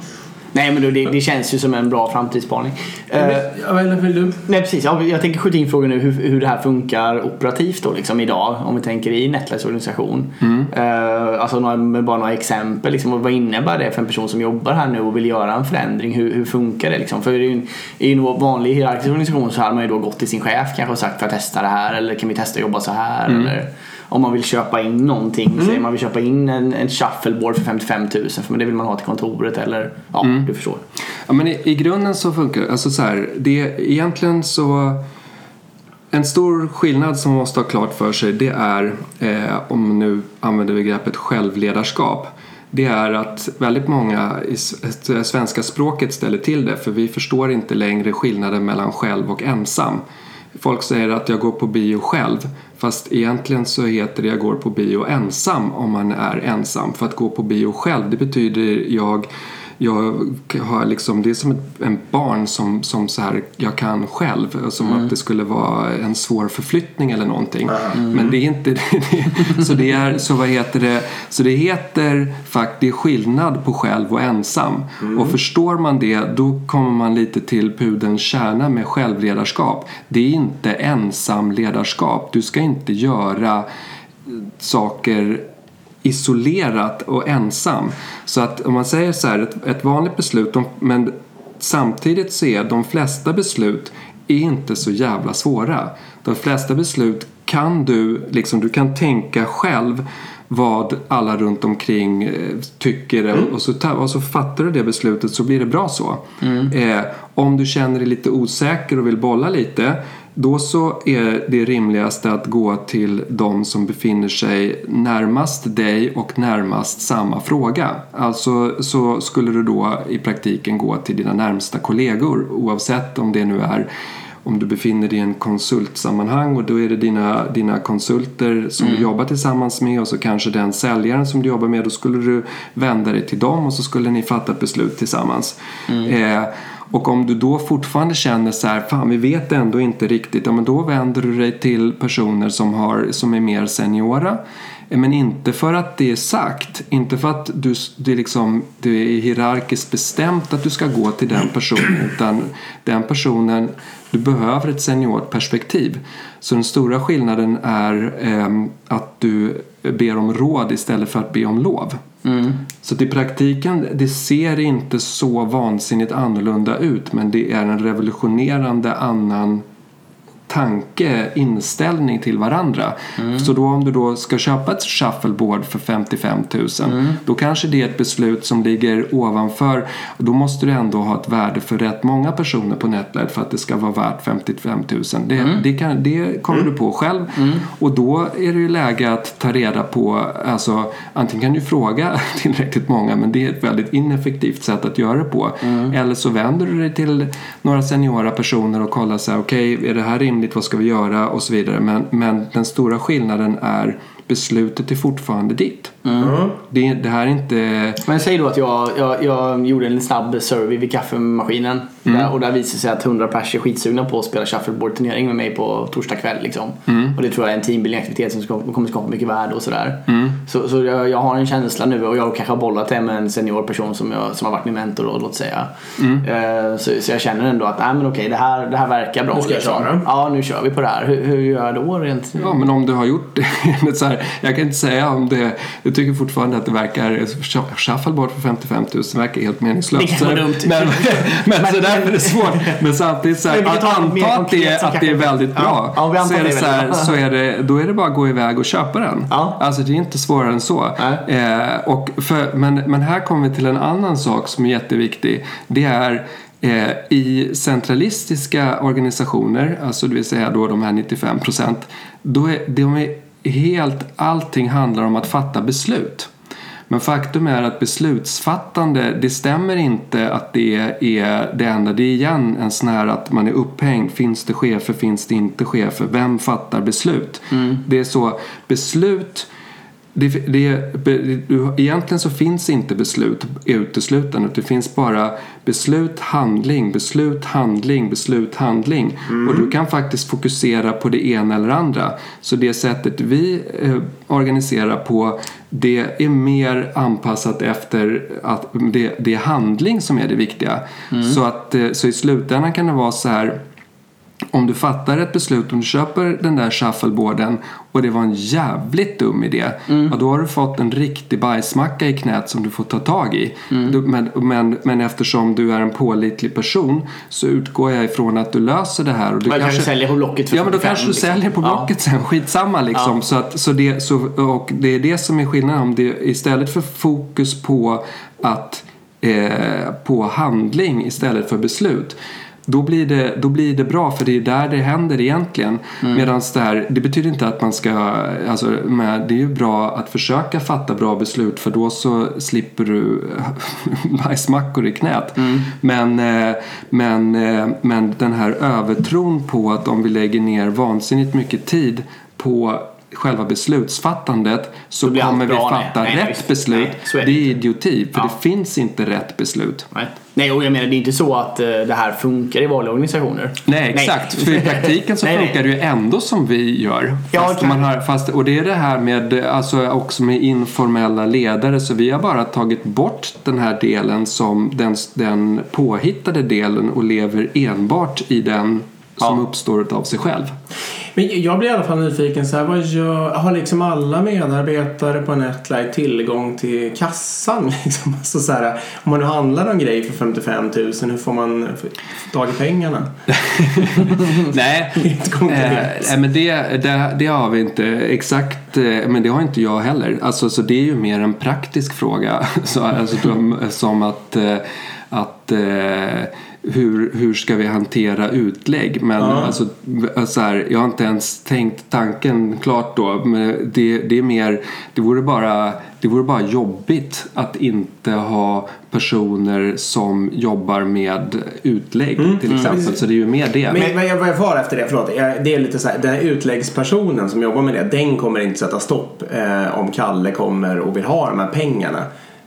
Nej men det, det känns ju som en bra framtidsspaning. Eh, eller vill du? nej precis, jag, tänker skjuta in frågan nu hur, hur det här funkar operativt då liksom idag. Om vi tänker i Netlights organisation. Eh, alltså några, med bara några exempel. Liksom, vad innebär det för en person som jobbar här nu och vill göra en förändring? Hur, hur funkar det liksom? För i en, i en vanlig hierarkisk organisation så hade man ju då gått till sin chef kanske och sagt för att testa det här eller kan vi testa att jobba så här? Eller, om man vill köpa in någonting, säger man vill köpa in en, en shuffleboard för 55 000 för det vill man ha till kontoret eller ja, du förstår. Ja, men i, i grunden så funkar. Alltså så här, det egentligen så... En stor skillnad som man måste ha klart för sig det är, eh, om nu använder begreppet självledarskap, det är att väldigt många i svenska språket ställer till det för vi förstår inte längre skillnaden mellan själv och ensam. Folk säger att jag går på bio själv fast egentligen så heter det jag går på bio ensam om man är ensam. För att gå på bio själv det betyder jag jag har liksom, det är som ett en barn som, som så här, jag kan själv. Som mm. att det skulle vara en svår förflyttning eller någonting. Mm. Men det är inte det. så det är, så vad heter det, så det heter faktiskt, det är skillnad på själv och ensam. Mm. Och förstår man det då kommer man lite till pudelns kärna med självledarskap. Det är inte ensamledarskap. Du ska inte göra saker isolerat och ensam. Så att om man säger så här, ett, ett vanligt beslut, men samtidigt så är de flesta beslut är inte så jävla svåra. De flesta beslut kan du, liksom, du kan tänka själv vad alla runt omkring eh, tycker mm. och, så, och så fattar du det beslutet så blir det bra så. Mm. Eh, om du känner dig lite osäker och vill bolla lite då så är det rimligaste att gå till de som befinner sig närmast dig och närmast samma fråga. Alltså så skulle du då i praktiken gå till dina närmsta kollegor oavsett om det nu är om du befinner dig i en konsultsammanhang och då är det dina, dina konsulter som mm. du jobbar tillsammans med och så kanske den säljaren som du jobbar med. Då skulle du vända dig till dem och så skulle ni fatta ett beslut tillsammans. Mm. Eh, och om du då fortfarande känner så här, fan vi vet ändå inte riktigt, ja men då vänder du dig till personer som, har, som är mer seniora. Men inte för att det är sagt, inte för att du, det, är liksom, det är hierarkiskt bestämt att du ska gå till den personen utan den personen, du behöver ett seniort perspektiv. Så den stora skillnaden är eh, att du ber om råd istället för att be om lov. Mm. Så i praktiken, det ser inte så vansinnigt annorlunda ut men det är en revolutionerande annan tanke, inställning till varandra. Mm. Så då om du då ska köpa ett shuffleboard för 55 000 mm. då kanske det är ett beslut som ligger ovanför. Då måste du ändå ha ett värde för rätt många personer på Netlight för att det ska vara värt 55 000. Det, mm. det, kan, det kommer mm. du på själv mm. och då är det ju läge att ta reda på, alltså antingen kan du fråga tillräckligt många men det är ett väldigt ineffektivt sätt att göra det på. Mm. Eller så vänder du dig till några seniora personer och kollar så här, okej okay, är det här rimligt rimligt, vad ska vi göra och så vidare. Men, men den stora skillnaden är beslutet är fortfarande ditt. Mm. Det, det, här är inte... Men säg då att jag, jag, jag gjorde en snabb survey vid kaffemaskinen. Mm. Där, och där visade sig att 100 pers är skitsugna på att spela shuffleboard-turnering med mig på torsdag kväll. Liksom. Mm. Och det tror jag är en teambuilding-aktivitet som kommer skapa mycket värde och sådär. Mm. Så, så jag, jag, har en känsla nu och jag kanske har bollat det med en senior person som, jag, som har varit min mentor då, låt säga. Uh, så, så jag känner ändå att nej, men okej, det, här, det här verkar bra. Nu ska liksom. köra. Ja, nu kör vi på det här. Hur, hur gör jag då rent? Ja, men om du har gjort det. så här, jag kan inte säga om det. Tycker fortfarande att det verkar, shuffleboard för 55 000 verkar helt meningslöst. Men, men, men så därför är det svårt. Men samtidigt så här, att anta att det, är, att det är väldigt bra. Ja, ja, så är det så, här, så är det, då är det bara att gå iväg och köpa den. Ja. Alltså det är inte svårare än så. Eh, och för, men, men här kommer vi till en annan sak som är jätteviktig. Det är eh, i centralistiska organisationer, alltså det vill säga då de här 95 procent, då är de är helt, allting handlar om att fatta beslut. Men faktum är att beslutsfattande, det stämmer inte att det är det enda. Det är igen en sån här att man är upphängd. Finns det chefer, finns det inte chefer? Vem fattar beslut? Mm. Det är så, beslut det, det, egentligen så finns inte beslut uteslutande. Det finns bara beslut, handling, beslut, handling, beslut, handling. Mm. Och du kan faktiskt fokusera på det ena eller andra. Så det sättet vi eh, organiserar på det är mer anpassat efter att det, det är handling som är det viktiga. Mm. Så, att, eh, så i slutändan kan det vara så här om du fattar ett beslut, om du köper den där shuffleboarden och det var en jävligt dum idé. Mm. Ja, då har du fått en riktig bajsmacka i knät som du får ta tag i. Mm. Men, men, men eftersom du är en pålitlig person så utgår jag ifrån att du löser det här. Och du Man kanske, kanske säljer på Blocket för Ja men då kanske du liksom. säljer på Blocket ja. sen. Skitsamma liksom. Ja. Så att, så det, så, och det är det som är skillnaden. Om det, istället för fokus på att eh, på handling istället för beslut då blir, det, då blir det bra för det är där det händer egentligen. Mm. Medan det här, det betyder inte att man ska, alltså, med, det är ju bra att försöka fatta bra beslut för då så slipper du bajsmackor i knät. Mm. Men, eh, men, eh, men den här övertron på att om vi lägger ner vansinnigt mycket tid på själva beslutsfattandet så kommer vi fatta nej, rätt nej, beslut. Nej, det. det. är idioti, för ja. det finns inte rätt beslut. Nej, och jag menar det är inte så att uh, det här funkar i vanliga organisationer. Nej, exakt. För i praktiken så funkar det ju ändå som vi gör. Fast ja, man har, fast, och det är det här med, alltså också med informella ledare, så vi har bara tagit bort den här delen som den, den påhittade delen och lever enbart i den som ja. uppstår av sig själv. Men jag blir i alla fall nyfiken. Så här, vad gör, har liksom alla medarbetare på Netlight tillgång till kassan? Liksom? Alltså så här, om man nu handlar en grej för 55 000, hur får man tag i pengarna? Nej, eh, men det, det, det, har vi inte exakt. Eh, men det har inte jag heller. Alltså, så det är ju mer en praktisk fråga. Så, alltså, som att, eh, att eh, hur, hur ska vi hantera utlägg? Men ja. alltså, så här, jag har inte ens tänkt tanken klart då. Men det, det är mer, det vore, bara, det vore bara jobbigt att inte ha personer som jobbar med utlägg mm. till exempel. Mm. Så det är ju mer det. Men, men jag var kvar efter det, förlåt. Det är lite så här, den här utläggspersonen som jobbar med det, den kommer inte sätta stopp eh, om Kalle kommer och vill ha de här pengarna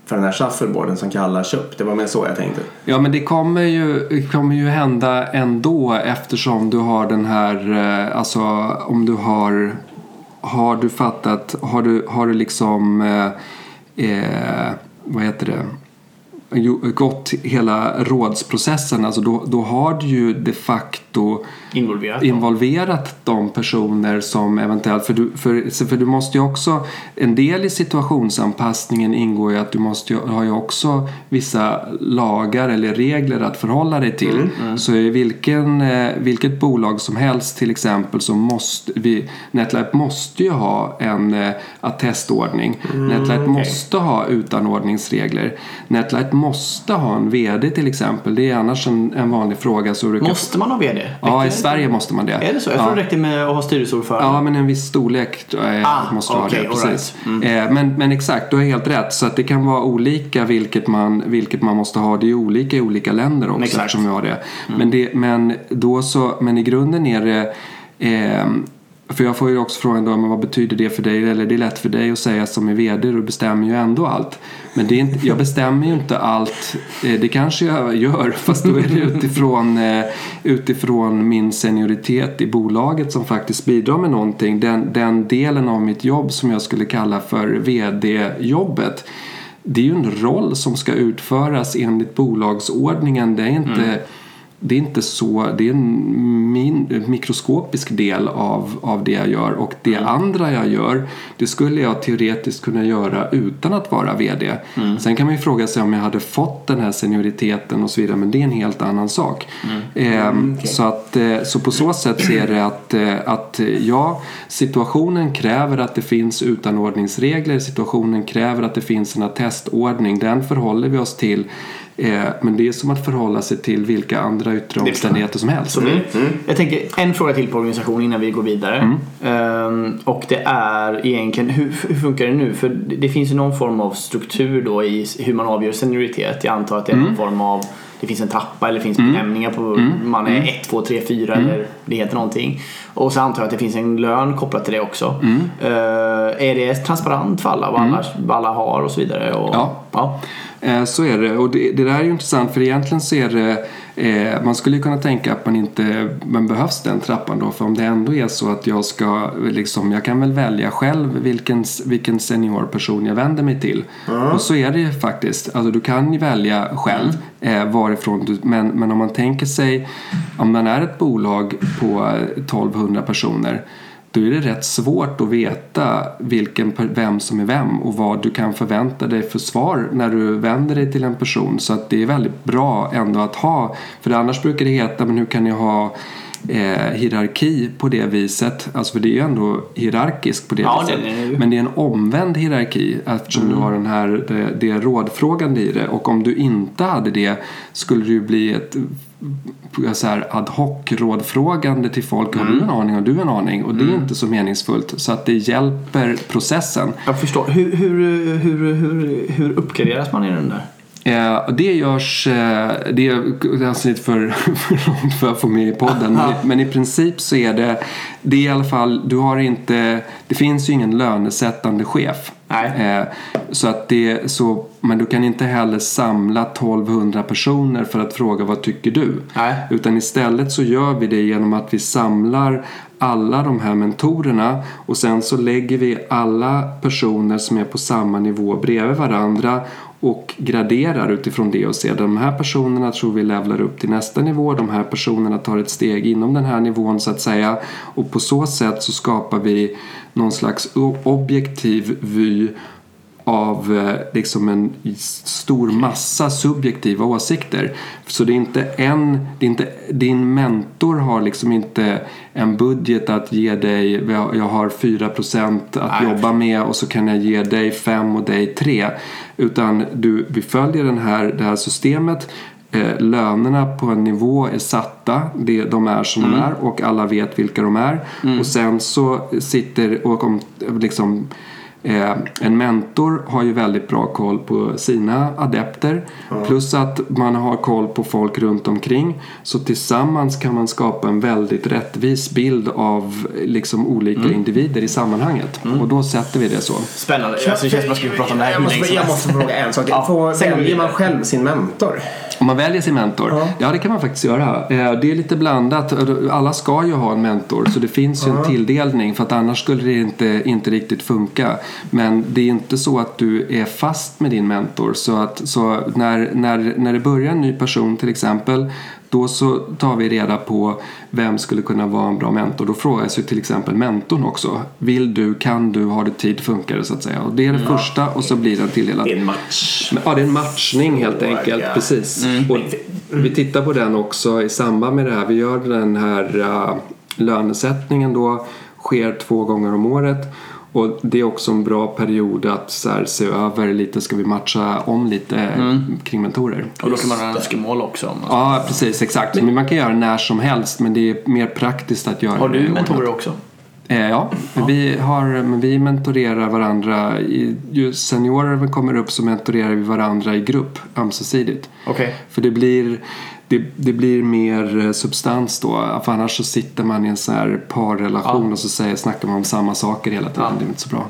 för den här shuffleboarden som Kalle köpt. Det var mer så jag tänkte. Ja men det kommer ju, kommer ju hända ändå eftersom du har den här, eh, alltså om du har, har du fattat, har du, har du liksom, eh, eh, vad heter det? gått hela rådsprocessen, alltså då, då har du ju de facto involverat, involverat de personer som eventuellt, för du, för, för du måste ju också, en del i situationsanpassningen ingår ju att du måste ha ju också vissa lagar eller regler att förhålla dig till. Mm, mm. Så i vilken, eh, vilket bolag som helst till exempel så måste vi, Netlife måste ju ha en eh, attestordning. Mm, Netlife okay. måste ha utanordningsregler. Netlife måste ha en VD till exempel. Det är annars en, en vanlig fråga. Så måste man ha VD? Ja, i Sverige måste man det. Är det så? Jag tror ja. det räcker med att ha styrelseordförande. Ja, men en viss storlek eh, ah, måste okay, ha det. Precis. Right. Mm. Eh, men, men exakt, du har helt rätt. Så att det kan vara olika vilket man, vilket man måste ha. Det är olika i olika länder också exakt. eftersom vi har det. Mm. Men, det men, då så, men i grunden är det eh, för jag får ju också frågan då, men vad betyder det för dig? Eller det är lätt för dig att säga som är VD, du bestämmer ju ändå allt. Men det är inte, jag bestämmer ju inte allt. Eh, det kanske jag gör, fast då är det utifrån, eh, utifrån min senioritet i bolaget som faktiskt bidrar med någonting. Den, den delen av mitt jobb som jag skulle kalla för VD-jobbet. Det är ju en roll som ska utföras enligt bolagsordningen. Det är inte mm det är inte så, det är en min, mikroskopisk del av, av det jag gör och det mm. andra jag gör det skulle jag teoretiskt kunna göra utan att vara VD. Mm. Sen kan man ju fråga sig om jag hade fått den här senioriteten och så vidare men det är en helt annan sak. Mm. Eh, okay. så, att, eh, så på så sätt ser det att, eh, att ja, situationen kräver att det finns utanordningsregler, situationen kräver att det finns en attestordning, den förhåller vi oss till Eh, men det är som att förhålla sig till vilka andra yttre omständigheter som helst. Mm. Mm. Jag tänker en fråga till på organisationen innan vi går vidare. Mm. Um, och det är egentligen hur, hur, funkar det nu? För det finns ju någon form av struktur då i hur man avgör senioritet. Jag antar att det är någon mm. form av det finns en trappa eller det finns mm. benämningar på mm. man är 1, 2, 3, 4 eller det heter någonting. Och så antar jag att det finns en lön kopplat till det också. Mm. Uh, är det transparent för alla vad, alla vad alla har och så vidare? Och, ja. ja. Eh, så är det och det, det där är ju intressant för egentligen så är det eh, man skulle kunna tänka att man inte men behövs den trappan då? För om det ändå är så att jag ska liksom jag kan väl välja själv vilken, vilken seniorperson jag vänder mig till. Mm. och så är det ju faktiskt. Alltså du kan ju välja själv eh, varifrån du men, men om man tänker sig om man är ett bolag på 1200 personer då är det rätt svårt att veta vilken, vem som är vem och vad du kan förvänta dig för svar när du vänder dig till en person. Så att det är väldigt bra ändå att ha, för annars brukar det heta men hur kan ni ha eh, hierarki på det viset. Alltså för det är ju ändå hierarkiskt på det Ja, viset. det. Men det är en omvänd hierarki eftersom Mm. du har den här, det, det rådfrågande i det. Och om du inte hade det skulle ju bli ett så här ad hoc rådfrågande till folk. Har du Mm. en aning? Har du en aning? Och det är inte så meningsfullt. Så att det hjälper processen. Jag förstår. Hur, hur, hur, hur, hur uppgraderas man i den där? Eh, och det görs, eh, det är alltså lite för, för långt för att få med i podden. Men, men i princip så är det, det är i alla fall, du har inte, det finns ju ingen lönesättande chef. Eh, så att det, så, men du kan inte heller samla 1200 personer för att fråga vad tycker du? Nej. Utan istället så gör vi det genom att vi samlar alla de här mentorerna och sen så lägger vi alla personer som är på samma nivå bredvid varandra och graderar utifrån det och ser de här personerna tror vi levlar upp till nästa nivå, de här personerna tar ett steg inom den här nivån så att säga. Och på så sätt så skapar vi någon slags objektiv vy av eh, liksom en stor massa subjektiva åsikter. Så det är inte en, det är inte, din mentor har liksom inte en budget att ge dig, jag har 4% att Nej. jobba med och så kan jag ge dig 5 och dig 3. Utan du, vi följer den här, det här systemet Eh, lönerna på en nivå är satta, det, de är som de är och alla vet vilka de är. Och sen så sitter, och om liksom Eh, en mentor har ju väldigt bra koll på sina adepter plus att man har koll på folk runt omkring. Så tillsammans kan man skapa en väldigt rättvis bild av liksom olika individer i sammanhanget. Och då sätter vi det så. Spännande. Alltså, det känns som att man skulle prata om det här jag måste, jag måste fråga en sak. Ja, Får, väljer man själv sin mentor? Om man väljer sin mentor? Ja. Ja, det kan man faktiskt göra. Eh, Det är lite blandat. Alla ska ju ha en mentor så det finns ju en tilldelning för att annars skulle det inte, inte riktigt funka. Men det är inte så att du är fast med din mentor. Så, att, så när, när, när det börjar en ny person till exempel då så tar vi reda på vem skulle kunna vara en bra mentor. Då frågas ju till exempel mentorn också. Vill du, kan du, har du tid, funkar det så att säga. Och det är det första och så blir den tilldelad. Det är en match. Men, Ja, det är en matchning helt Påverka. enkelt. Precis. Och vi tittar på den också i samband med det här. Vi gör den här uh, lönesättningen då. Sker två gånger om året. Och det är också en bra period att så här, se över lite, ska vi matcha om lite kring mentorer. Och då kan man ha önskemål också. Om Ja, precis, exakt. Men man kan göra det när som helst men det är mer praktiskt att göra Har du mentorer ordnat. också? Eh, ja, vi, har, vi mentorerar varandra. I, ju seniorer kommer upp så mentorerar vi varandra i grupp ömsesidigt. Okej. För det blir, det, det blir mer eh, substans då. För annars så sitter man i en sån här parrelation och så säger, snackar man om samma saker hela tiden. Ja. Det är inte så bra.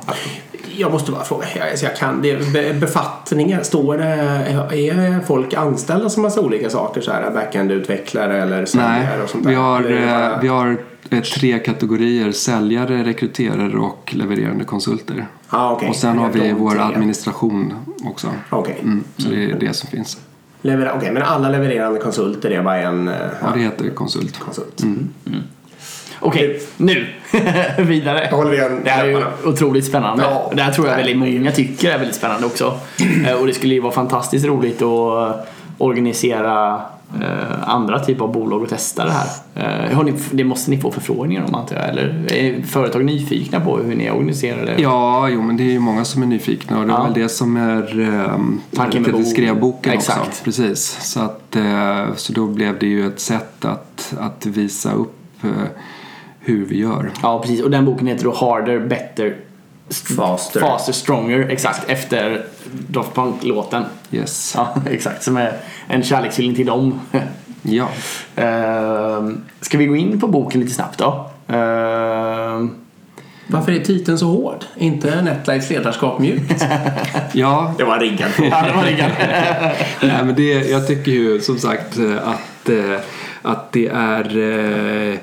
Jag måste bara fråga. Jag, så jag kan, det, befattningar, står det, är folk anställda som massa olika saker? Så här, backend-utvecklare eller säljare och sånt där? vi har, bara- eh, vi har eh, tre kategorier. Säljare, rekryterare och levererande konsulter. Ah, okej. Och sen har vi vår administration också. Okej. Mm, så det är det som finns. Levera- okej, men alla levererande konsulter är bara en eh, Ja, det heter konsult. konsult? Okej, nu vidare. Jag håller igen Det här är ju otroligt spännande. Ja. det här tror jag väldigt många tycker är väldigt spännande också. Eh, Och det skulle ju vara fantastiskt roligt att organisera eh, andra typer av bolag och testa det här. Eh, Har ni, det måste ni få förfrågningar om antar jag? Eller är företag nyfikna på hur ni organiserar det? Ja, jo, men det är ju många som är nyfikna och det är Ja. väl det som är um, Tanken med bok. skrev boken också. Exakt. Precis. Så, att, eh, så då blev det ju ett sätt att, att visa upp eh, hur vi gör. Ja, precis. Och den boken heter då Harder, Better, Faster. Faster Stronger. Exakt, efter Daft Punk-låten. Yes. Ja, exakt. Som är en kärlekshyllning till dem. Ja. Ehm, ska vi gå in på boken lite snabbt då? Ehm, Varför är titeln så hård? Inte Netlights ledarskap mjukt? ja, det var riggad. ja, det var riggat. Nej, men det, jag tycker ju som sagt eh, att, eh, att det är eh,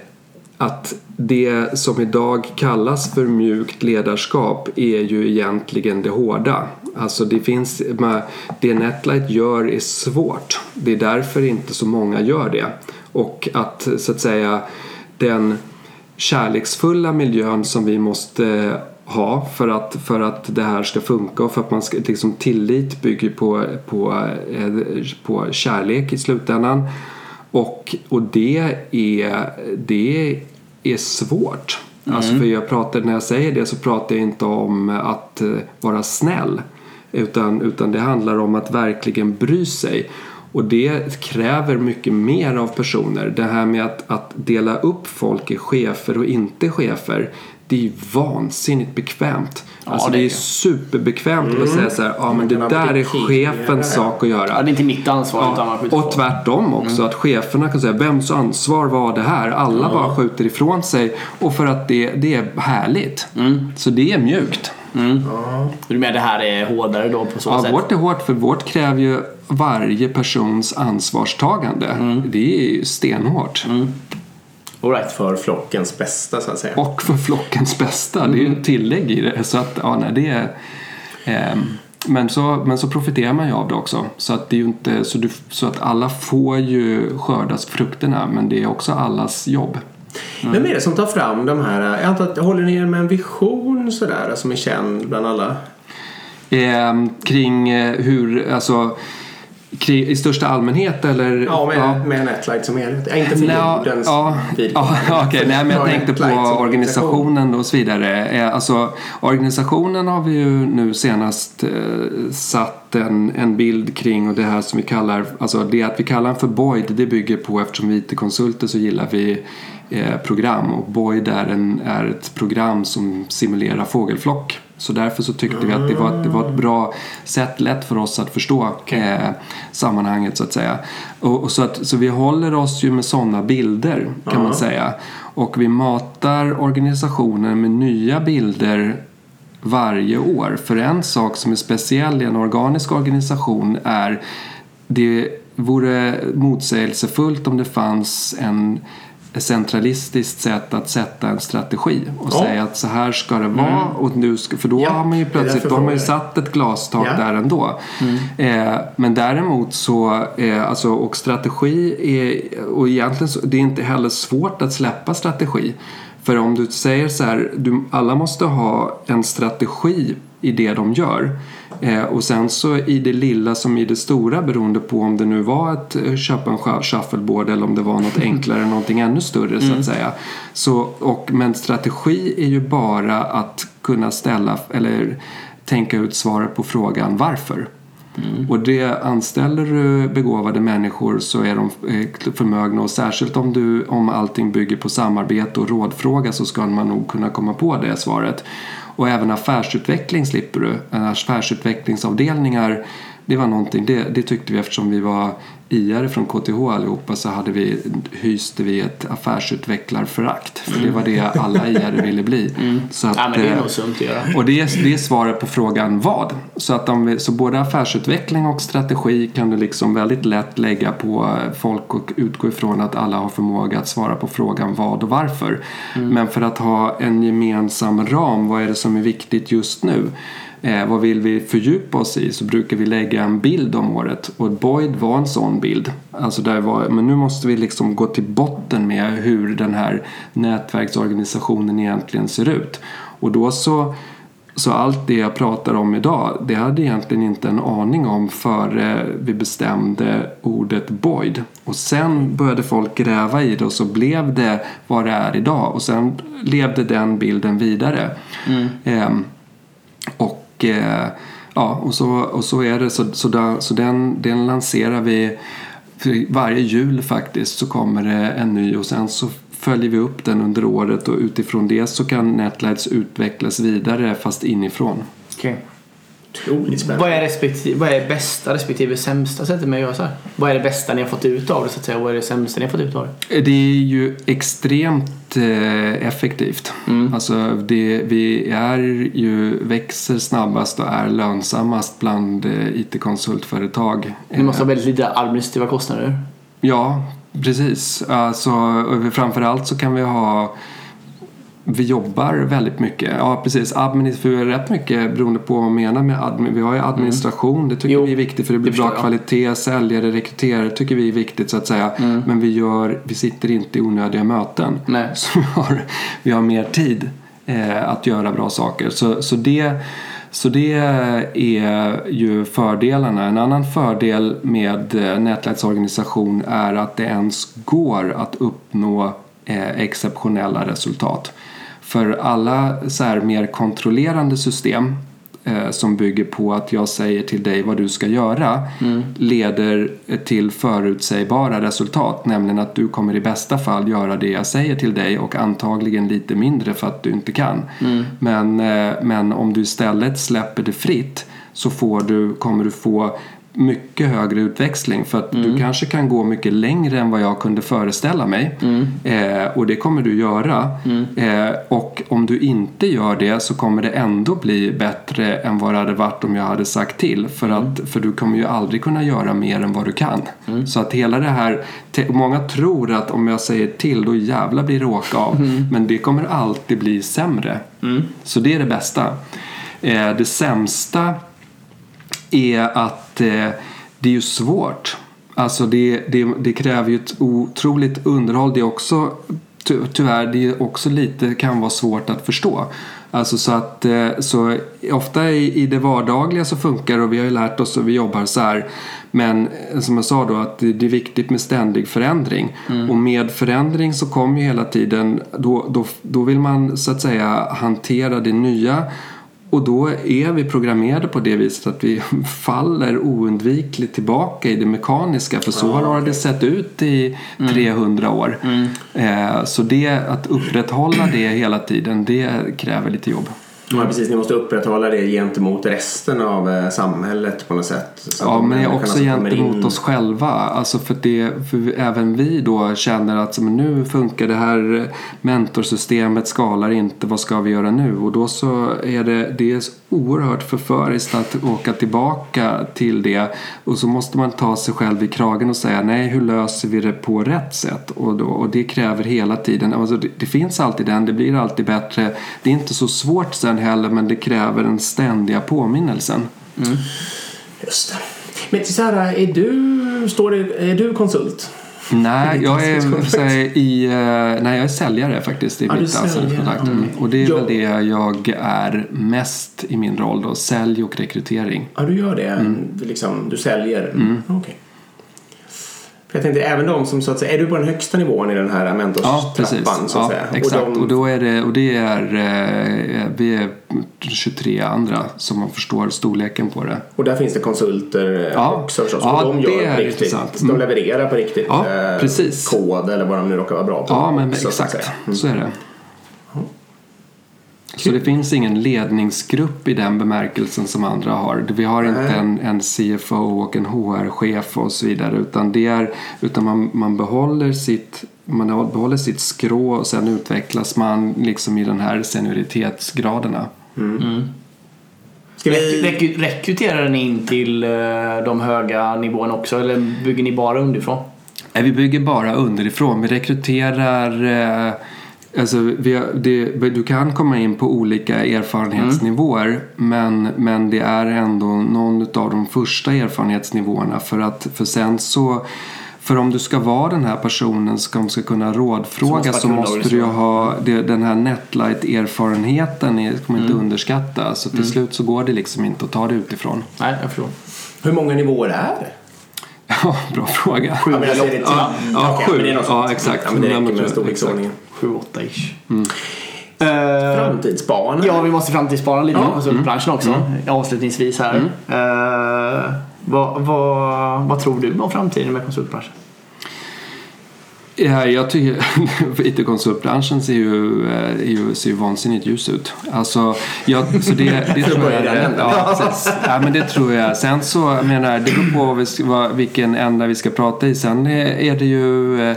att det som idag kallas för mjukt ledarskap är ju egentligen det hårda. Alltså det finns, det Netlight gör är svårt. Det är därför inte så många gör det. Och att så att säga den kärleksfulla miljön som vi måste ha för att, för att det här ska funka och för att man ska, liksom, tillit bygger på, på, eh, på kärlek i slutändan. Och, och det, är, det är svårt. Alltså för jag pratar, när jag säger det så pratar jag inte om att eh, vara snäll. Utan, utan det handlar om att verkligen bry sig. Och det kräver mycket mer av personer. Det här med att, att dela upp folk i chefer och inte chefer. Det är ju vansinnigt bekvämt. Ja, alltså det det är superbekvämt att säga så här, ja men det kan där är chefens sak att göra. Ja, det är inte mitt ansvar utan man Ja, skjuter och tvärtom också, att cheferna kan säga vems ansvar var det här? Alla bara skjuter ifrån sig och för att det, det är härligt. Så det är mjukt. Du menar det här är hårdare då på så Ja, sätt? vårt är hårt för vårt kräver ju varje persons ansvarstagande. Det är ju stenhårt. All right. För flockens bästa så att säga. Och för flockens bästa. Det är ju ett tillägg i det. Så att, ja, nej, det är... ehm, men så, men så profiterar man ju av det också. Så att, det är ju inte, så, du, så att alla får ju skördas frukterna men det är också allas jobb. Vem är det som tar fram de här? Jag antar att håller ni er med en vision sådär som är känd bland alla? Ehm, kring eh, hur, alltså kring, i största allmänhet eller? Ja, med, med Netlight som helhet. Ja, inte för Nja, ja, ja, okej. Nej, men jag Ja, tänkte på organisationen och så vidare. Eh, Alltså, organisationen har vi ju nu senast eh, satt en, en bild kring och det här som vi kallar, alltså det att vi kallar den för Boyd det bygger på eftersom vi är IT-konsulter så gillar vi eh, program och Boyd är, en, är ett program som simulerar fågelflock. Så därför så tyckte vi att det var, det var ett bra sätt, lätt för oss att förstå eh, sammanhanget så att säga. Och, och så, att, så vi håller oss ju med sådana bilder kan man säga. Och vi matar organisationen med nya bilder varje år. För en sak som är speciell i en organisk organisation är det vore motsägelsefullt om det fanns en centralistiskt sätt att sätta en strategi och Ja. säga att så här ska det vara och nu ska, för då Ja, har man ju plötsligt då har man ju satt ett glastak Ja. där ändå. Eh, men däremot så, eh, alltså, och strategi är, och egentligen så, det är inte heller svårt att släppa strategi. För om du säger så här, du, alla måste ha en strategi i det de gör. Eh, och sen så i det lilla som i det stora beroende på om det nu var att eh, köpa en shu- shuffleboard eller om det var något enklare, någonting ännu större så att säga. Så, och, men strategi är ju bara att kunna ställa eller tänka ut svaret på frågan varför. Och det anställer du begåvade människor så är de eh, förmögna och särskilt om, du, om allting bygger på samarbete och rådfråga så ska man nog kunna komma på det svaret. Och även affärsutveckling slipper du. Affärsutvecklingsavdelningar det var någonting, det, det tyckte vi eftersom vi var IR från KTH allihopa så hade vi, hyste vi ett affärsutvecklarförakt. För det var det alla IR ville bli. Så att, Ja, men det är eh, nog sunt att göra. och det är, det är svaret på frågan vad. Så, att om vi, så både affärsutveckling och strategi kan du liksom väldigt lätt lägga på folk och utgå ifrån att alla har förmåga att svara på frågan vad och varför. Men för att ha en gemensam ram, vad är det som är viktigt just nu? Eh, vad vill vi fördjupa oss i så brukar vi lägga en bild om året och Boyd var en sån bild. Alltså där var, men nu måste vi liksom gå till botten med hur den här nätverksorganisationen egentligen ser ut. Och då så så allt det jag pratar om idag, det hade egentligen inte en aning om före vi bestämde ordet Boyd. Och sen började folk gräva i det och så blev det vad det är idag. Och sen levde den bilden vidare. Ehm, och, och, eh, ja, och, så, och så är det. Så, så, där, så den, den lanserar vi för varje jul faktiskt så kommer det en ny och sen så följer vi upp den under året och utifrån det så kan Netlights utvecklas vidare fast inifrån. Okay. Otroligt spännande. Vad är, respektive, vad är bästa respektive sämsta sättet med att göra så här? Vad är det bästa ni har fått ut av det så att säga? Vad är det sämsta ni har fått ut av det? Det är ju extremt eh, effektivt. Alltså det, vi är ju, växer snabbast och är lönsammast bland eh, IT-konsultföretag. Ni måste ha väldigt lite administrativa kostnader. Ja, precis. Alltså, framförallt så kan vi ha vi jobbar väldigt mycket. Ja, precis. Administration, rätt mycket beroende på vad man menar med admin. Vi har ju administration, det tycker Jo, vi är viktigt för det blir det bra jag. kvalitet. Säljare, rekryterare tycker vi är viktigt så att säga. Men vi, gör, vi sitter inte i onödiga möten. Nej. Så vi har, vi har mer tid eh, att göra bra saker. Så, så det Så det är ju fördelarna. En annan fördel med eh, nätverksorganisation är att det ens går att uppnå eh, exceptionella resultat. För alla så här mer kontrollerande system eh, som bygger på att jag säger till dig vad du ska göra mm. leder till förutsägbara resultat. Nämligen att du kommer i bästa fall göra det jag säger till dig och antagligen lite mindre för att du inte kan. Mm. Men, eh, men om du istället släpper det fritt så får du, kommer du få mycket högre utväxling för att mm. du kanske kan gå mycket längre än vad jag kunde föreställa mig mm. eh, och det kommer du göra mm. eh, och om du inte gör det så kommer det ändå bli bättre än vad det hade varit om jag hade sagt till för, att, mm. för du kommer ju aldrig kunna göra mer än vad du kan mm. så att hela det här många tror att om jag säger till då jävla blir det åka av mm. men det kommer alltid bli sämre så det är det bästa eh, det sämsta är att eh, det är ju svårt. Alltså det, det, det, kräver ju ett otroligt underhåll. Det är också tyvärr det är också lite kan vara svårt att förstå. Alltså så att eh, så ofta i, i det vardagliga så funkar det och vi har ju lärt oss och vi jobbar så här. Men eh, som jag sa då att det, det är viktigt med ständig förändring. Mm. Och med förändring så kommer ju hela tiden då, då, då vill man så att säga hantera det nya och då är vi programmerade på det viset att vi faller oundvikligt tillbaka i det mekaniska för så har det sett ut i 300 mm. år. Mm. Eh, så det, att upprätthålla det hela tiden det kräver lite jobb. Ja, precis. Ni måste upprätthålla det gentemot resten av eh, samhället på något sätt. ja, men också alltså gentemot in... oss själva. Alltså för, det, för även vi då känner att men nu funkar det här mentorsystemet, skalar inte, vad ska vi göra nu? Och då så är det, det är oerhört förföriskt att åka tillbaka till det och så måste man ta sig själv i kragen och säga nej, hur löser vi det på rätt sätt? Och, då, och det kräver hela tiden, alltså det, det finns alltid den, det blir alltid bättre. Det är inte så svårt sen heller men det kräver den ständiga påminnelsen. Mm. Just det. Men här, är du, står det, är du konsult? Nej, jag är, här, i, uh, nej, jag är säljare faktiskt i ja, mitt anställningskontrakt. Mm. Och det är jo. väl det jag är mest i min roll då, sälj och rekrytering. Ja, du gör det? Mm. Liksom, du säljer? Mm. Okay. För jag tänkte även de som så att säga, är du på den högsta nivån i den här mentorstrappan? Ja, så att ja, säga. exakt. Och, de... och, då är det, och det är, eh, vi är 23 andra som man förstår storleken på det. Och där finns det konsulter ja. också förstås. Ja, och de gör det är riktigt. Intressant. Mm. De levererar på riktigt ja, eh, precis. kod eller vad de nu råkar vara bra på. Ja, men också, exakt. Så, så är det. Så det finns ingen ledningsgrupp i den bemärkelsen som andra har. Vi har inte en, en CFO och en HR-chef och så vidare utan, det är, utan man, man, behåller sitt, man behåller sitt skrå och sen utvecklas man liksom i den här senioritetsgraderna. Mm. Mm. Ska vi... Rekryterar ni in till eh, de höga nivåerna också eller bygger ni bara underifrån? Nej, vi bygger bara underifrån. Vi rekryterar eh, Alltså, vi, det, du kan komma in på olika erfarenhetsnivåer mm. men, men det är ändå någon av de första erfarenhetsnivåerna för att för sen så för om du ska vara den här personen som ska kunna rådfråga så måste, så du ju ha det, den här netlight-erfarenheten man inte mm. underskatta. Så till mm. slut så går det liksom inte att ta det utifrån. Nej, jag förstår. Hur många nivåer är det? Ja, bra fråga. Sju ja, ja, ja, ja, sju. Ja, exakt. Ja, men det räcker med storleksordningen. 7-8 ish. Mm. Uh, framtidsspana? Ja, vi måste framtidsspana lite ja. med konsultbranschen också. Mm. Avslutningsvis här. Mm. Uh, vad, vad, vad tror du om framtiden med konsultbranschen? Ja, jag tycker IT-konsultbranschen ser ju, eh, ju, ser ju vansinnigt ljus ut. Alltså, jag, så det, det tror jag. Det, ja, ja, men det tror jag. Sen så, jag menar, det beror på vilken ända vi ska prata i. Sen är det ju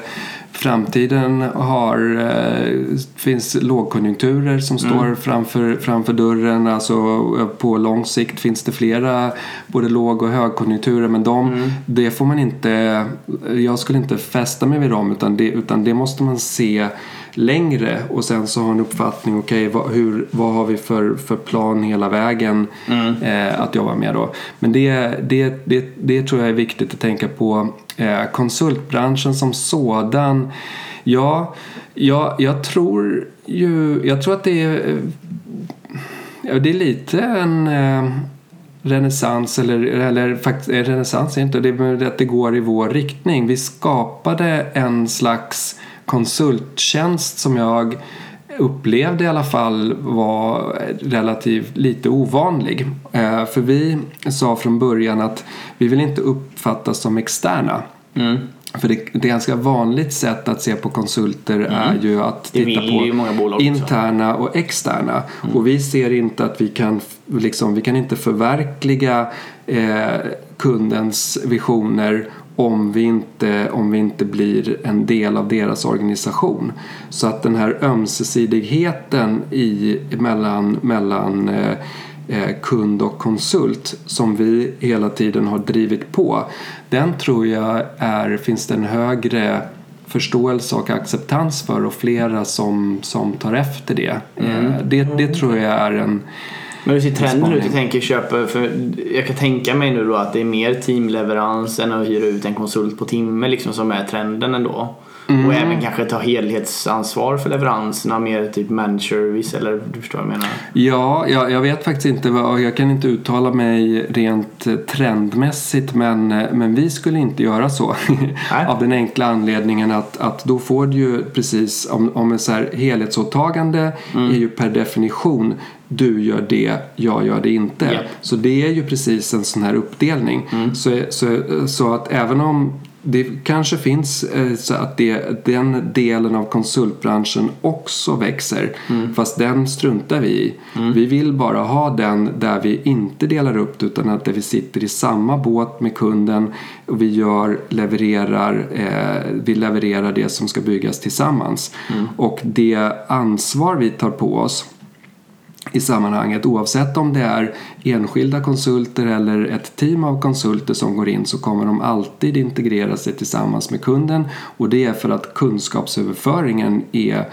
framtiden har, eh, finns lågkonjunkturer som mm. står framför, framför dörren. Alltså eh, på lång sikt finns det flera både låg och högkonjunkturer men de, mm. det får man inte, jag skulle inte fästa mig vid dem utan det, utan det måste man se längre och sen så ha en uppfattning, okej okay, vad, hur, vad har vi för, för plan hela vägen mm. eh, att jobba med då. Men det, det, det, det tror jag är viktigt att tänka på. Eh, konsultbranschen som sådan, ja, ja, jag tror ju, jag tror att det är eh, det är lite en eh, renässans, eller, eller faktiskt renässans är inte det, är att det går i vår riktning. Vi skapade en slags konsulttjänst som jag upplevde i alla fall var relativt lite ovanlig. Eh, för vi sa från början att vi vill inte uppfattas som externa. Mm. För det, det ganska vanligt sätt att se på konsulter är ju att titta på också. interna och externa. Och vi ser inte att vi kan, liksom, vi kan inte förverkliga eh, kundens visioner om vi, inte, om vi inte blir en del av deras organisation. Så att den här ömsesidigheten i, mellan, mellan eh, eh, kund och konsult som vi hela tiden har drivit på. Den tror jag är, finns det en högre förståelse och acceptans för och flera som, som tar efter det. Eh, det. Det tror jag är en Men hur ser trenden ut? Jag tänker köpa, för jag kan tänka mig nu då att det är mer teamleverans än att hyra ut en konsult på timme liksom som är trenden ändå. Mm. Och även kanske ta helhetsansvar för leveranserna, mer typ managed service eller du förstår vad jag menar? Ja, jag, jag vet faktiskt inte vad, jag kan inte uttala mig rent eh, trendmässigt men, eh, men vi skulle inte göra så. Av den enkla anledningen att, att då får du ju precis om, om en så här helhetsåtagande är ju per definition du gör det, jag gör det inte. Japp. Så det är ju precis en sån här uppdelning. Så, så, så att även om det kanske finns eh, så att det, den delen av konsultbranschen också växer. Fast den struntar vi i. Vi vill bara ha den där vi inte delar upp det utan att där vi sitter i samma båt med kunden och vi gör, levererar, eh, vi levererar det som ska byggas tillsammans. Och det ansvar vi tar på oss i sammanhanget. Oavsett om det är enskilda konsulter eller ett team av konsulter som går in så kommer de alltid integrera sig tillsammans med kunden och det är för att kunskapsöverföringen är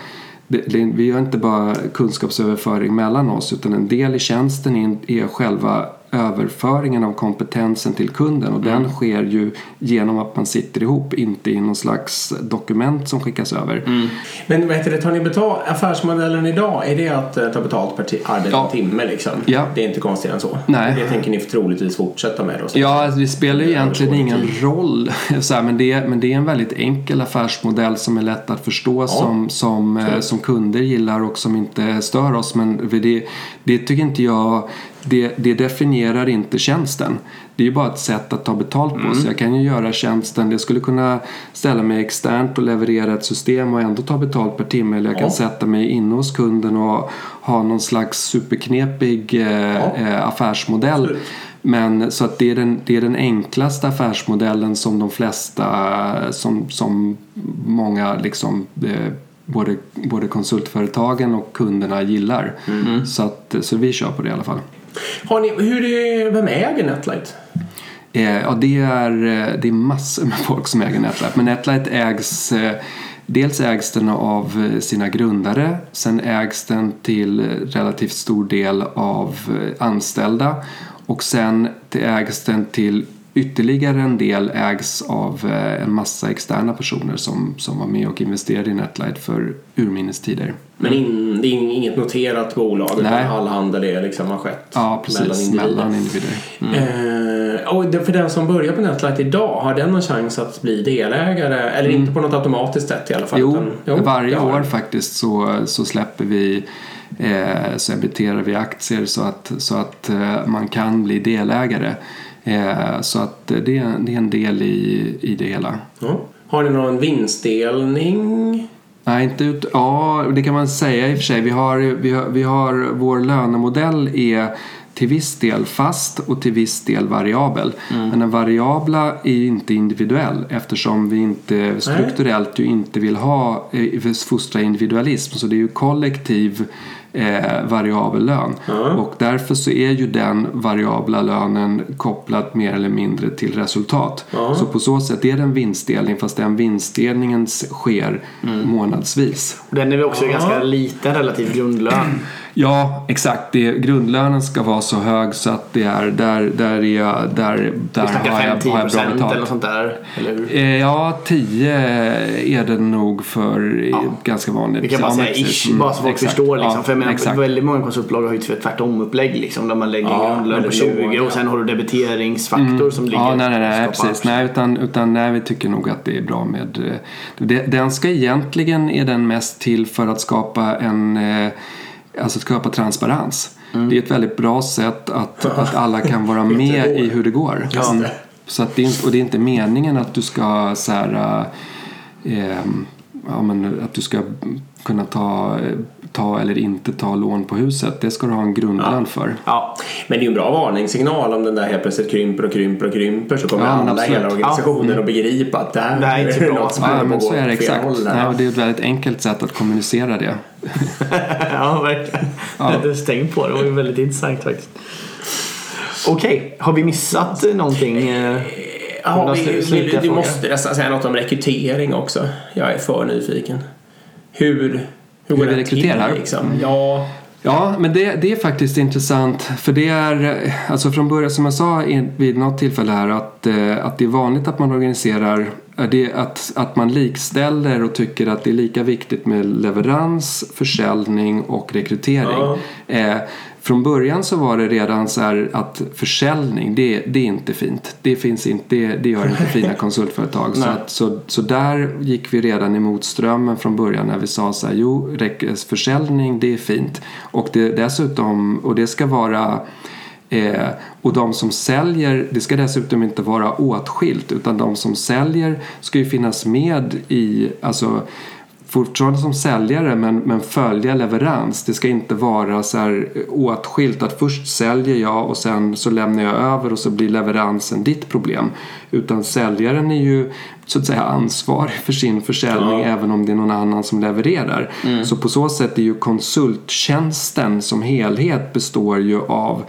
vi gör inte bara kunskapsöverföring mellan oss utan en del i tjänsten är själva överföringen av kompetensen till kunden och den sker ju genom att man sitter ihop, inte i någon slags dokument som skickas över. Men vad heter det, tar ni betalt, affärsmodellen idag, är det att eh, ta betalt per arbetad Ja. timme liksom? Ja. Det är inte konstigare än så? Nej. Det tänker ni troligtvis fortsätta med då? Ja, alltså, det spelar ju egentligen ingen tid. roll. Så här, men, det, men det är en väldigt enkel affärsmodell som är lätt att förstå som, som, eh, som kunder gillar och som inte stör oss. Men för det, det tycker inte jag, det, det definierar inte tjänsten. Det är ju bara ett sätt att ta betalt på. Så jag kan ju göra tjänsten, jag skulle kunna ställa mig externt och leverera ett system och ändå ta betalt per timme. Eller jag kan Ja. sätta mig inne hos kunden och ha någon slags superknepig eh, eh, affärsmodell. Absolut. Men så att det är den, det är den enklaste affärsmodellen som de flesta, som, som många liksom eh, både, både konsultföretagen och kunderna gillar. Så, att, så vi kör på det i alla fall. Har ni, hur är, vem äger Netlight? Eh, ja, det är, eh, det är massor med folk som äger Netlight. Men Netlight ägs eh, Dels ägs den av eh, sina grundare. Sen ägs den till eh, relativt stor del av anställda. Och sen ägs den till ytterligare en del ägs av eh, en massa externa personer som, som var med och investerade i Netlight för urminnes tider. Men in, det är inget noterat bolag utan Nej. all handel är liksom har skett Ja, precis. individer. Mellan individer. Eh, och för den som börjar på Netlight idag, har den någon chans att bli delägare? Eller inte på något automatiskt sätt i alla fall? Jo, utan- varje det har år faktiskt så, så släpper vi eh, så emitterar vi aktier så att, så att eh, man kan bli delägare. Eh, så att det, är- det är en del i, i det hela. Ja. Har ni någon vinstdelning? Nej, inte ut, ja, det kan man säga i och för sig. Vi har, vi har, vi har vår lönemodell är till viss del fast och till viss del variabel. Men den variabla är inte individuell eftersom vi inte strukturellt ju inte vill ha eh, fostra individualism. Så det är ju kollektiv eh, variabel lön. Och därför så är ju den variabla lönen kopplad mer eller mindre till resultat. Så på så sätt är det en vinstdelning fast den vinstdelningen sker månadsvis. Och Den är väl också ganska liten relativt grundlön. Ja, exakt. Det, grundlönen ska vara så hög så att det är där, där, är jag, där, där har, jag, 5-10 har jag bra procent eller betalt. sånt där. Eller hur? Eh, Ja, 10 är det nog för ganska vanligt. Vi kan bara Ja, säga ish, Mm, bara så folk exakt. förstår. Liksom. Ja. För jag menar, exakt. väldigt många konsultbolag har ju ett tvärtom-upplägg liksom, där man lägger Ja, grundlön på väldigt 20 låg, och sen har du debiteringsfaktor som ligger Mm. Ja, nej, nej, nej precis. Nej, utan, utan nej, vi tycker nog att det är bra med... eh, Det, den ska egentligen, är den mest till för att skapa en... eh, Alltså skapa transparens. Mm. Det är ett väldigt bra sätt att, att alla kan vara med i hur det går. Just Mm. Så att det, är, och det är inte meningen att du ska så här, eh, ja, men att du ska kunna ta, ta eller inte ta lån på huset. Det ska du ha en grundlön för. Ja, Men det är ju en bra varningssignal om den där helt plötsligt krymper och krymper och krymper så kommer Ja, alla absolut. hela organisationen att begripa att det här Det är inte bra. något som Ja, men så är det exakt. håll. Nej, och det är ett väldigt enkelt sätt att kommunicera det. ja verkligen. Ja. hade stängt på det. Det var ju väldigt intressant faktiskt. Okej, har vi missat någonting? eh? Ja, vi, vi, du måste nästan säga något om rekrytering också. Jag är för nyfiken. Hur, hur går vi det rekryterar? till liksom? Ja, Ja, men det, det är faktiskt intressant. För det är, eh, alltså från början som jag sa vid något tillfälle här att, eh, att det är vanligt att man organiserar eh, det, att, att man likställer och tycker att det är lika viktigt med leverans, försäljning och rekrytering. Ja. Eh, från början så var det redan så här att försäljning, det, det är inte fint. Det, finns inte, det, det gör inte fina konsultföretag. så, att, så, så där gick vi redan emot strömmen från början när vi sa så här, jo, försäljning det är fint. Och det, dessutom, och det ska vara Eh, och de som säljer, det ska dessutom inte vara åtskilt utan de som säljer ska ju finnas med i, alltså fortfarande som säljare men, men följa leverans. Det ska inte vara så här åtskilt att först säljer jag och sen så lämnar jag över och så blir leveransen ditt problem. Utan säljaren är ju så att säga ansvarig för sin försäljning Ja. även om det är någon annan som levererar. Så på så sätt är ju konsulttjänsten som helhet består ju av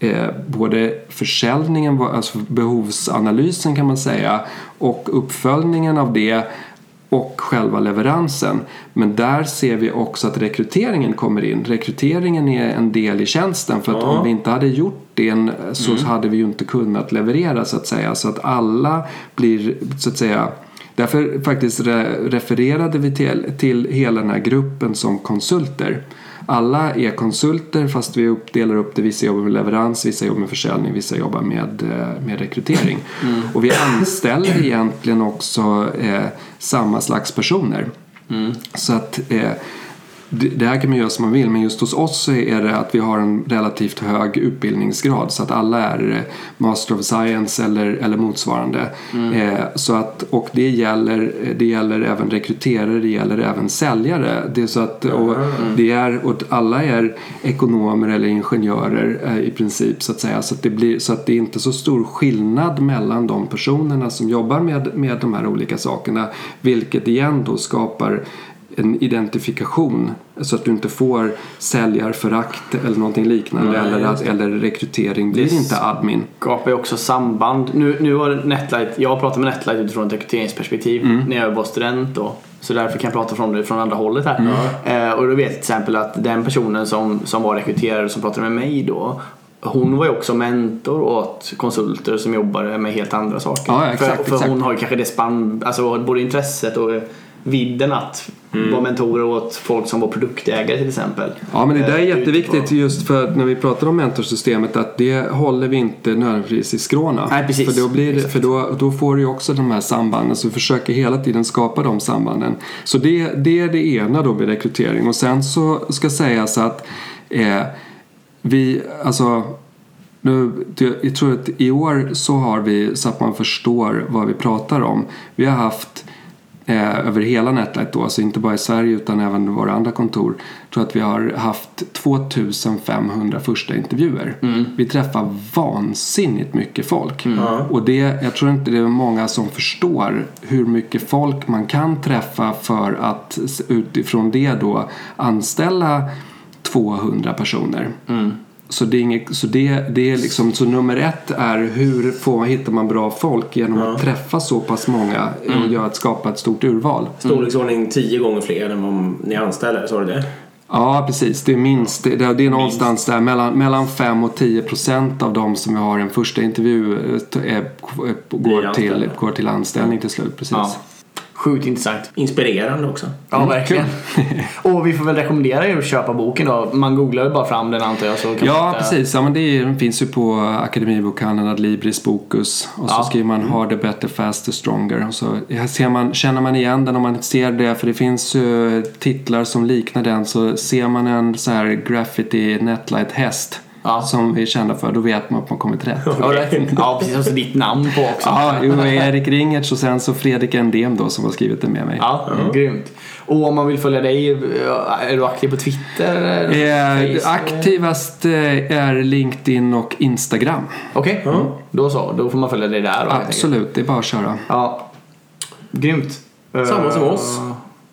eh, både försäljningen, alltså behovsanalysen kan man säga och uppföljningen av det och själva leveransen. Men där ser vi också att rekryteringen kommer in. Rekryteringen är en del i tjänsten för att Ja. om vi inte hade gjort det så hade vi ju inte kunnat leverera så att säga. Så att alla blir så att säga Därför faktiskt re- refererade vi till, till hela den här gruppen som konsulter. Alla är konsulter fast vi delar upp det. Vissa jobbar med leverans, vissa jobbar med försäljning, vissa jobbar med, eh, med rekrytering. Och vi anställer egentligen också eh, samma slags personer. Så att eh, det här kan man göra som man vill men just hos oss så är det att vi har en relativt hög utbildningsgrad så att alla är eh, Master of Science eller, eller motsvarande. Eh, så att, och det gäller, det gäller även rekryterare, det gäller även säljare. Det är så att, och det är, och alla är ekonomer eller ingenjörer eh, i princip så att säga. Så att, det blir, så att det är inte så stor skillnad mellan de personerna som jobbar med, med de här olika sakerna. Vilket igen då skapar en identifikation så att du inte får säljarförakt eller någonting liknande Nej, eller, att, det. eller rekrytering blir Det inte admin. skapar ju också samband. Nu, nu har Netlight, jag pratar med Netlight utifrån ett rekryteringsperspektiv Mm. när jag var student då. Så därför kan jag prata från det från andra hållet här. Mm. Eh, och då vet jag till exempel att den personen som, som var rekryterare som pratade med mig då hon var ju också mentor åt konsulter som jobbade med helt andra saker. Ja, exakt, för, för exakt. hon har ju kanske det spann, alltså både intresset och vidden att Mm. vara mentorer åt folk som var produktägare till exempel. Ja men det där är Eh, jätteviktigt just för att när vi pratar om mentorsystemet att det håller vi inte nödvändigtvis i skråna. Nej, precis. För, då, blir det, för då, då får du ju också de här sambanden så vi försöker hela tiden skapa de sambanden. Så det, det är det ena då med rekrytering och sen så ska sägas att eh, vi, alltså nu, jag tror att i år så har vi så att man förstår vad vi pratar om. Vi har haft eh, över hela Netlight då, alltså inte bara i Sverige utan även våra andra kontor. Jag tror att vi har haft 2500 första intervjuer. Vi träffar vansinnigt mycket folk. Och det, jag tror inte det är många som förstår hur mycket folk man kan träffa för att utifrån det då anställa 200 personer. Så, det är inget, så, det, det är liksom, så nummer ett är hur får, hittar man bra folk genom att träffa så pass många och göra, att skapa ett stort urval. storleksordning tio gånger fler än vad ni anställer, sa du det? Ja, precis. Det är minst. Det, det är någonstans där mellan, mellan 5 och 10 procent av de som vi har en första intervju eh, är, går, till, går till anställning till slut. Precis. Ja. Sjukt intressant. Inspirerande också. Ja, verkligen. och vi får väl rekommendera er att köpa boken då. Man googlar ju bara fram den antar jag. Så kan Ja, man hitta- precis. Ja, men det är, den finns ju på Akademibokhandeln, Adlibris, Bokus. Och så Ja. skriver man Harder, Better, Faster, Stronger. Och så ser man, känner man igen den om man ser det. För det finns ju titlar som liknar den. Så ser man en så här graffiti netlight häst Ja. som vi är kända för. Då vet man att man kommit rätt. Ja, rätt. ja, precis. Och så ditt namn på också. Ja, jo, Erik Ringertz och sen så Fredrik Endem då som har skrivit det med mig. Ja, grymt. Och om man vill följa dig, är du aktiv på Twitter? Eh, aktivast eh, är LinkedIn och Instagram. Okej, då så. Då får man följa dig där. Absolut, det är bara att köra. Ja. Grymt. Samma som Eh, oss.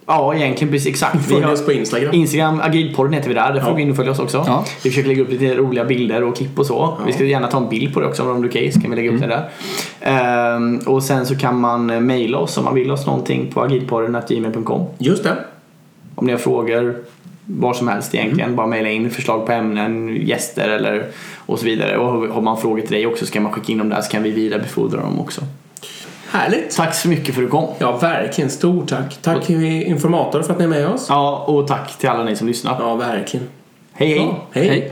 Ja, egentligen precis exakt. Vi Följ har- oss på Instagram. Instagram, Agilpodden heter vi där. Där får Ja. gå in och följa oss också. Ja. Vi försöker lägga upp lite roliga bilder och klipp och så. Vi ska gärna ta en bild på det också om det är okej så kan vi lägga upp det där. Ehm, och sen så kan man mejla oss om man vill oss någonting på agilpodden.gmail.com Just det. Om ni har frågor, vad som helst egentligen. Bara mejla in förslag på ämnen, gäster eller och så vidare. Och har man frågor till dig också så kan man skicka in dem där så kan vi vidarebefordra dem också. Härligt. Tack så mycket för att du kom. Ja, verkligen. Stort tack. Tack informator för att ni är med oss. Ja, och tack till alla ni som lyssnar. Ja, verkligen. Hej hej! Ja, hej. Hej.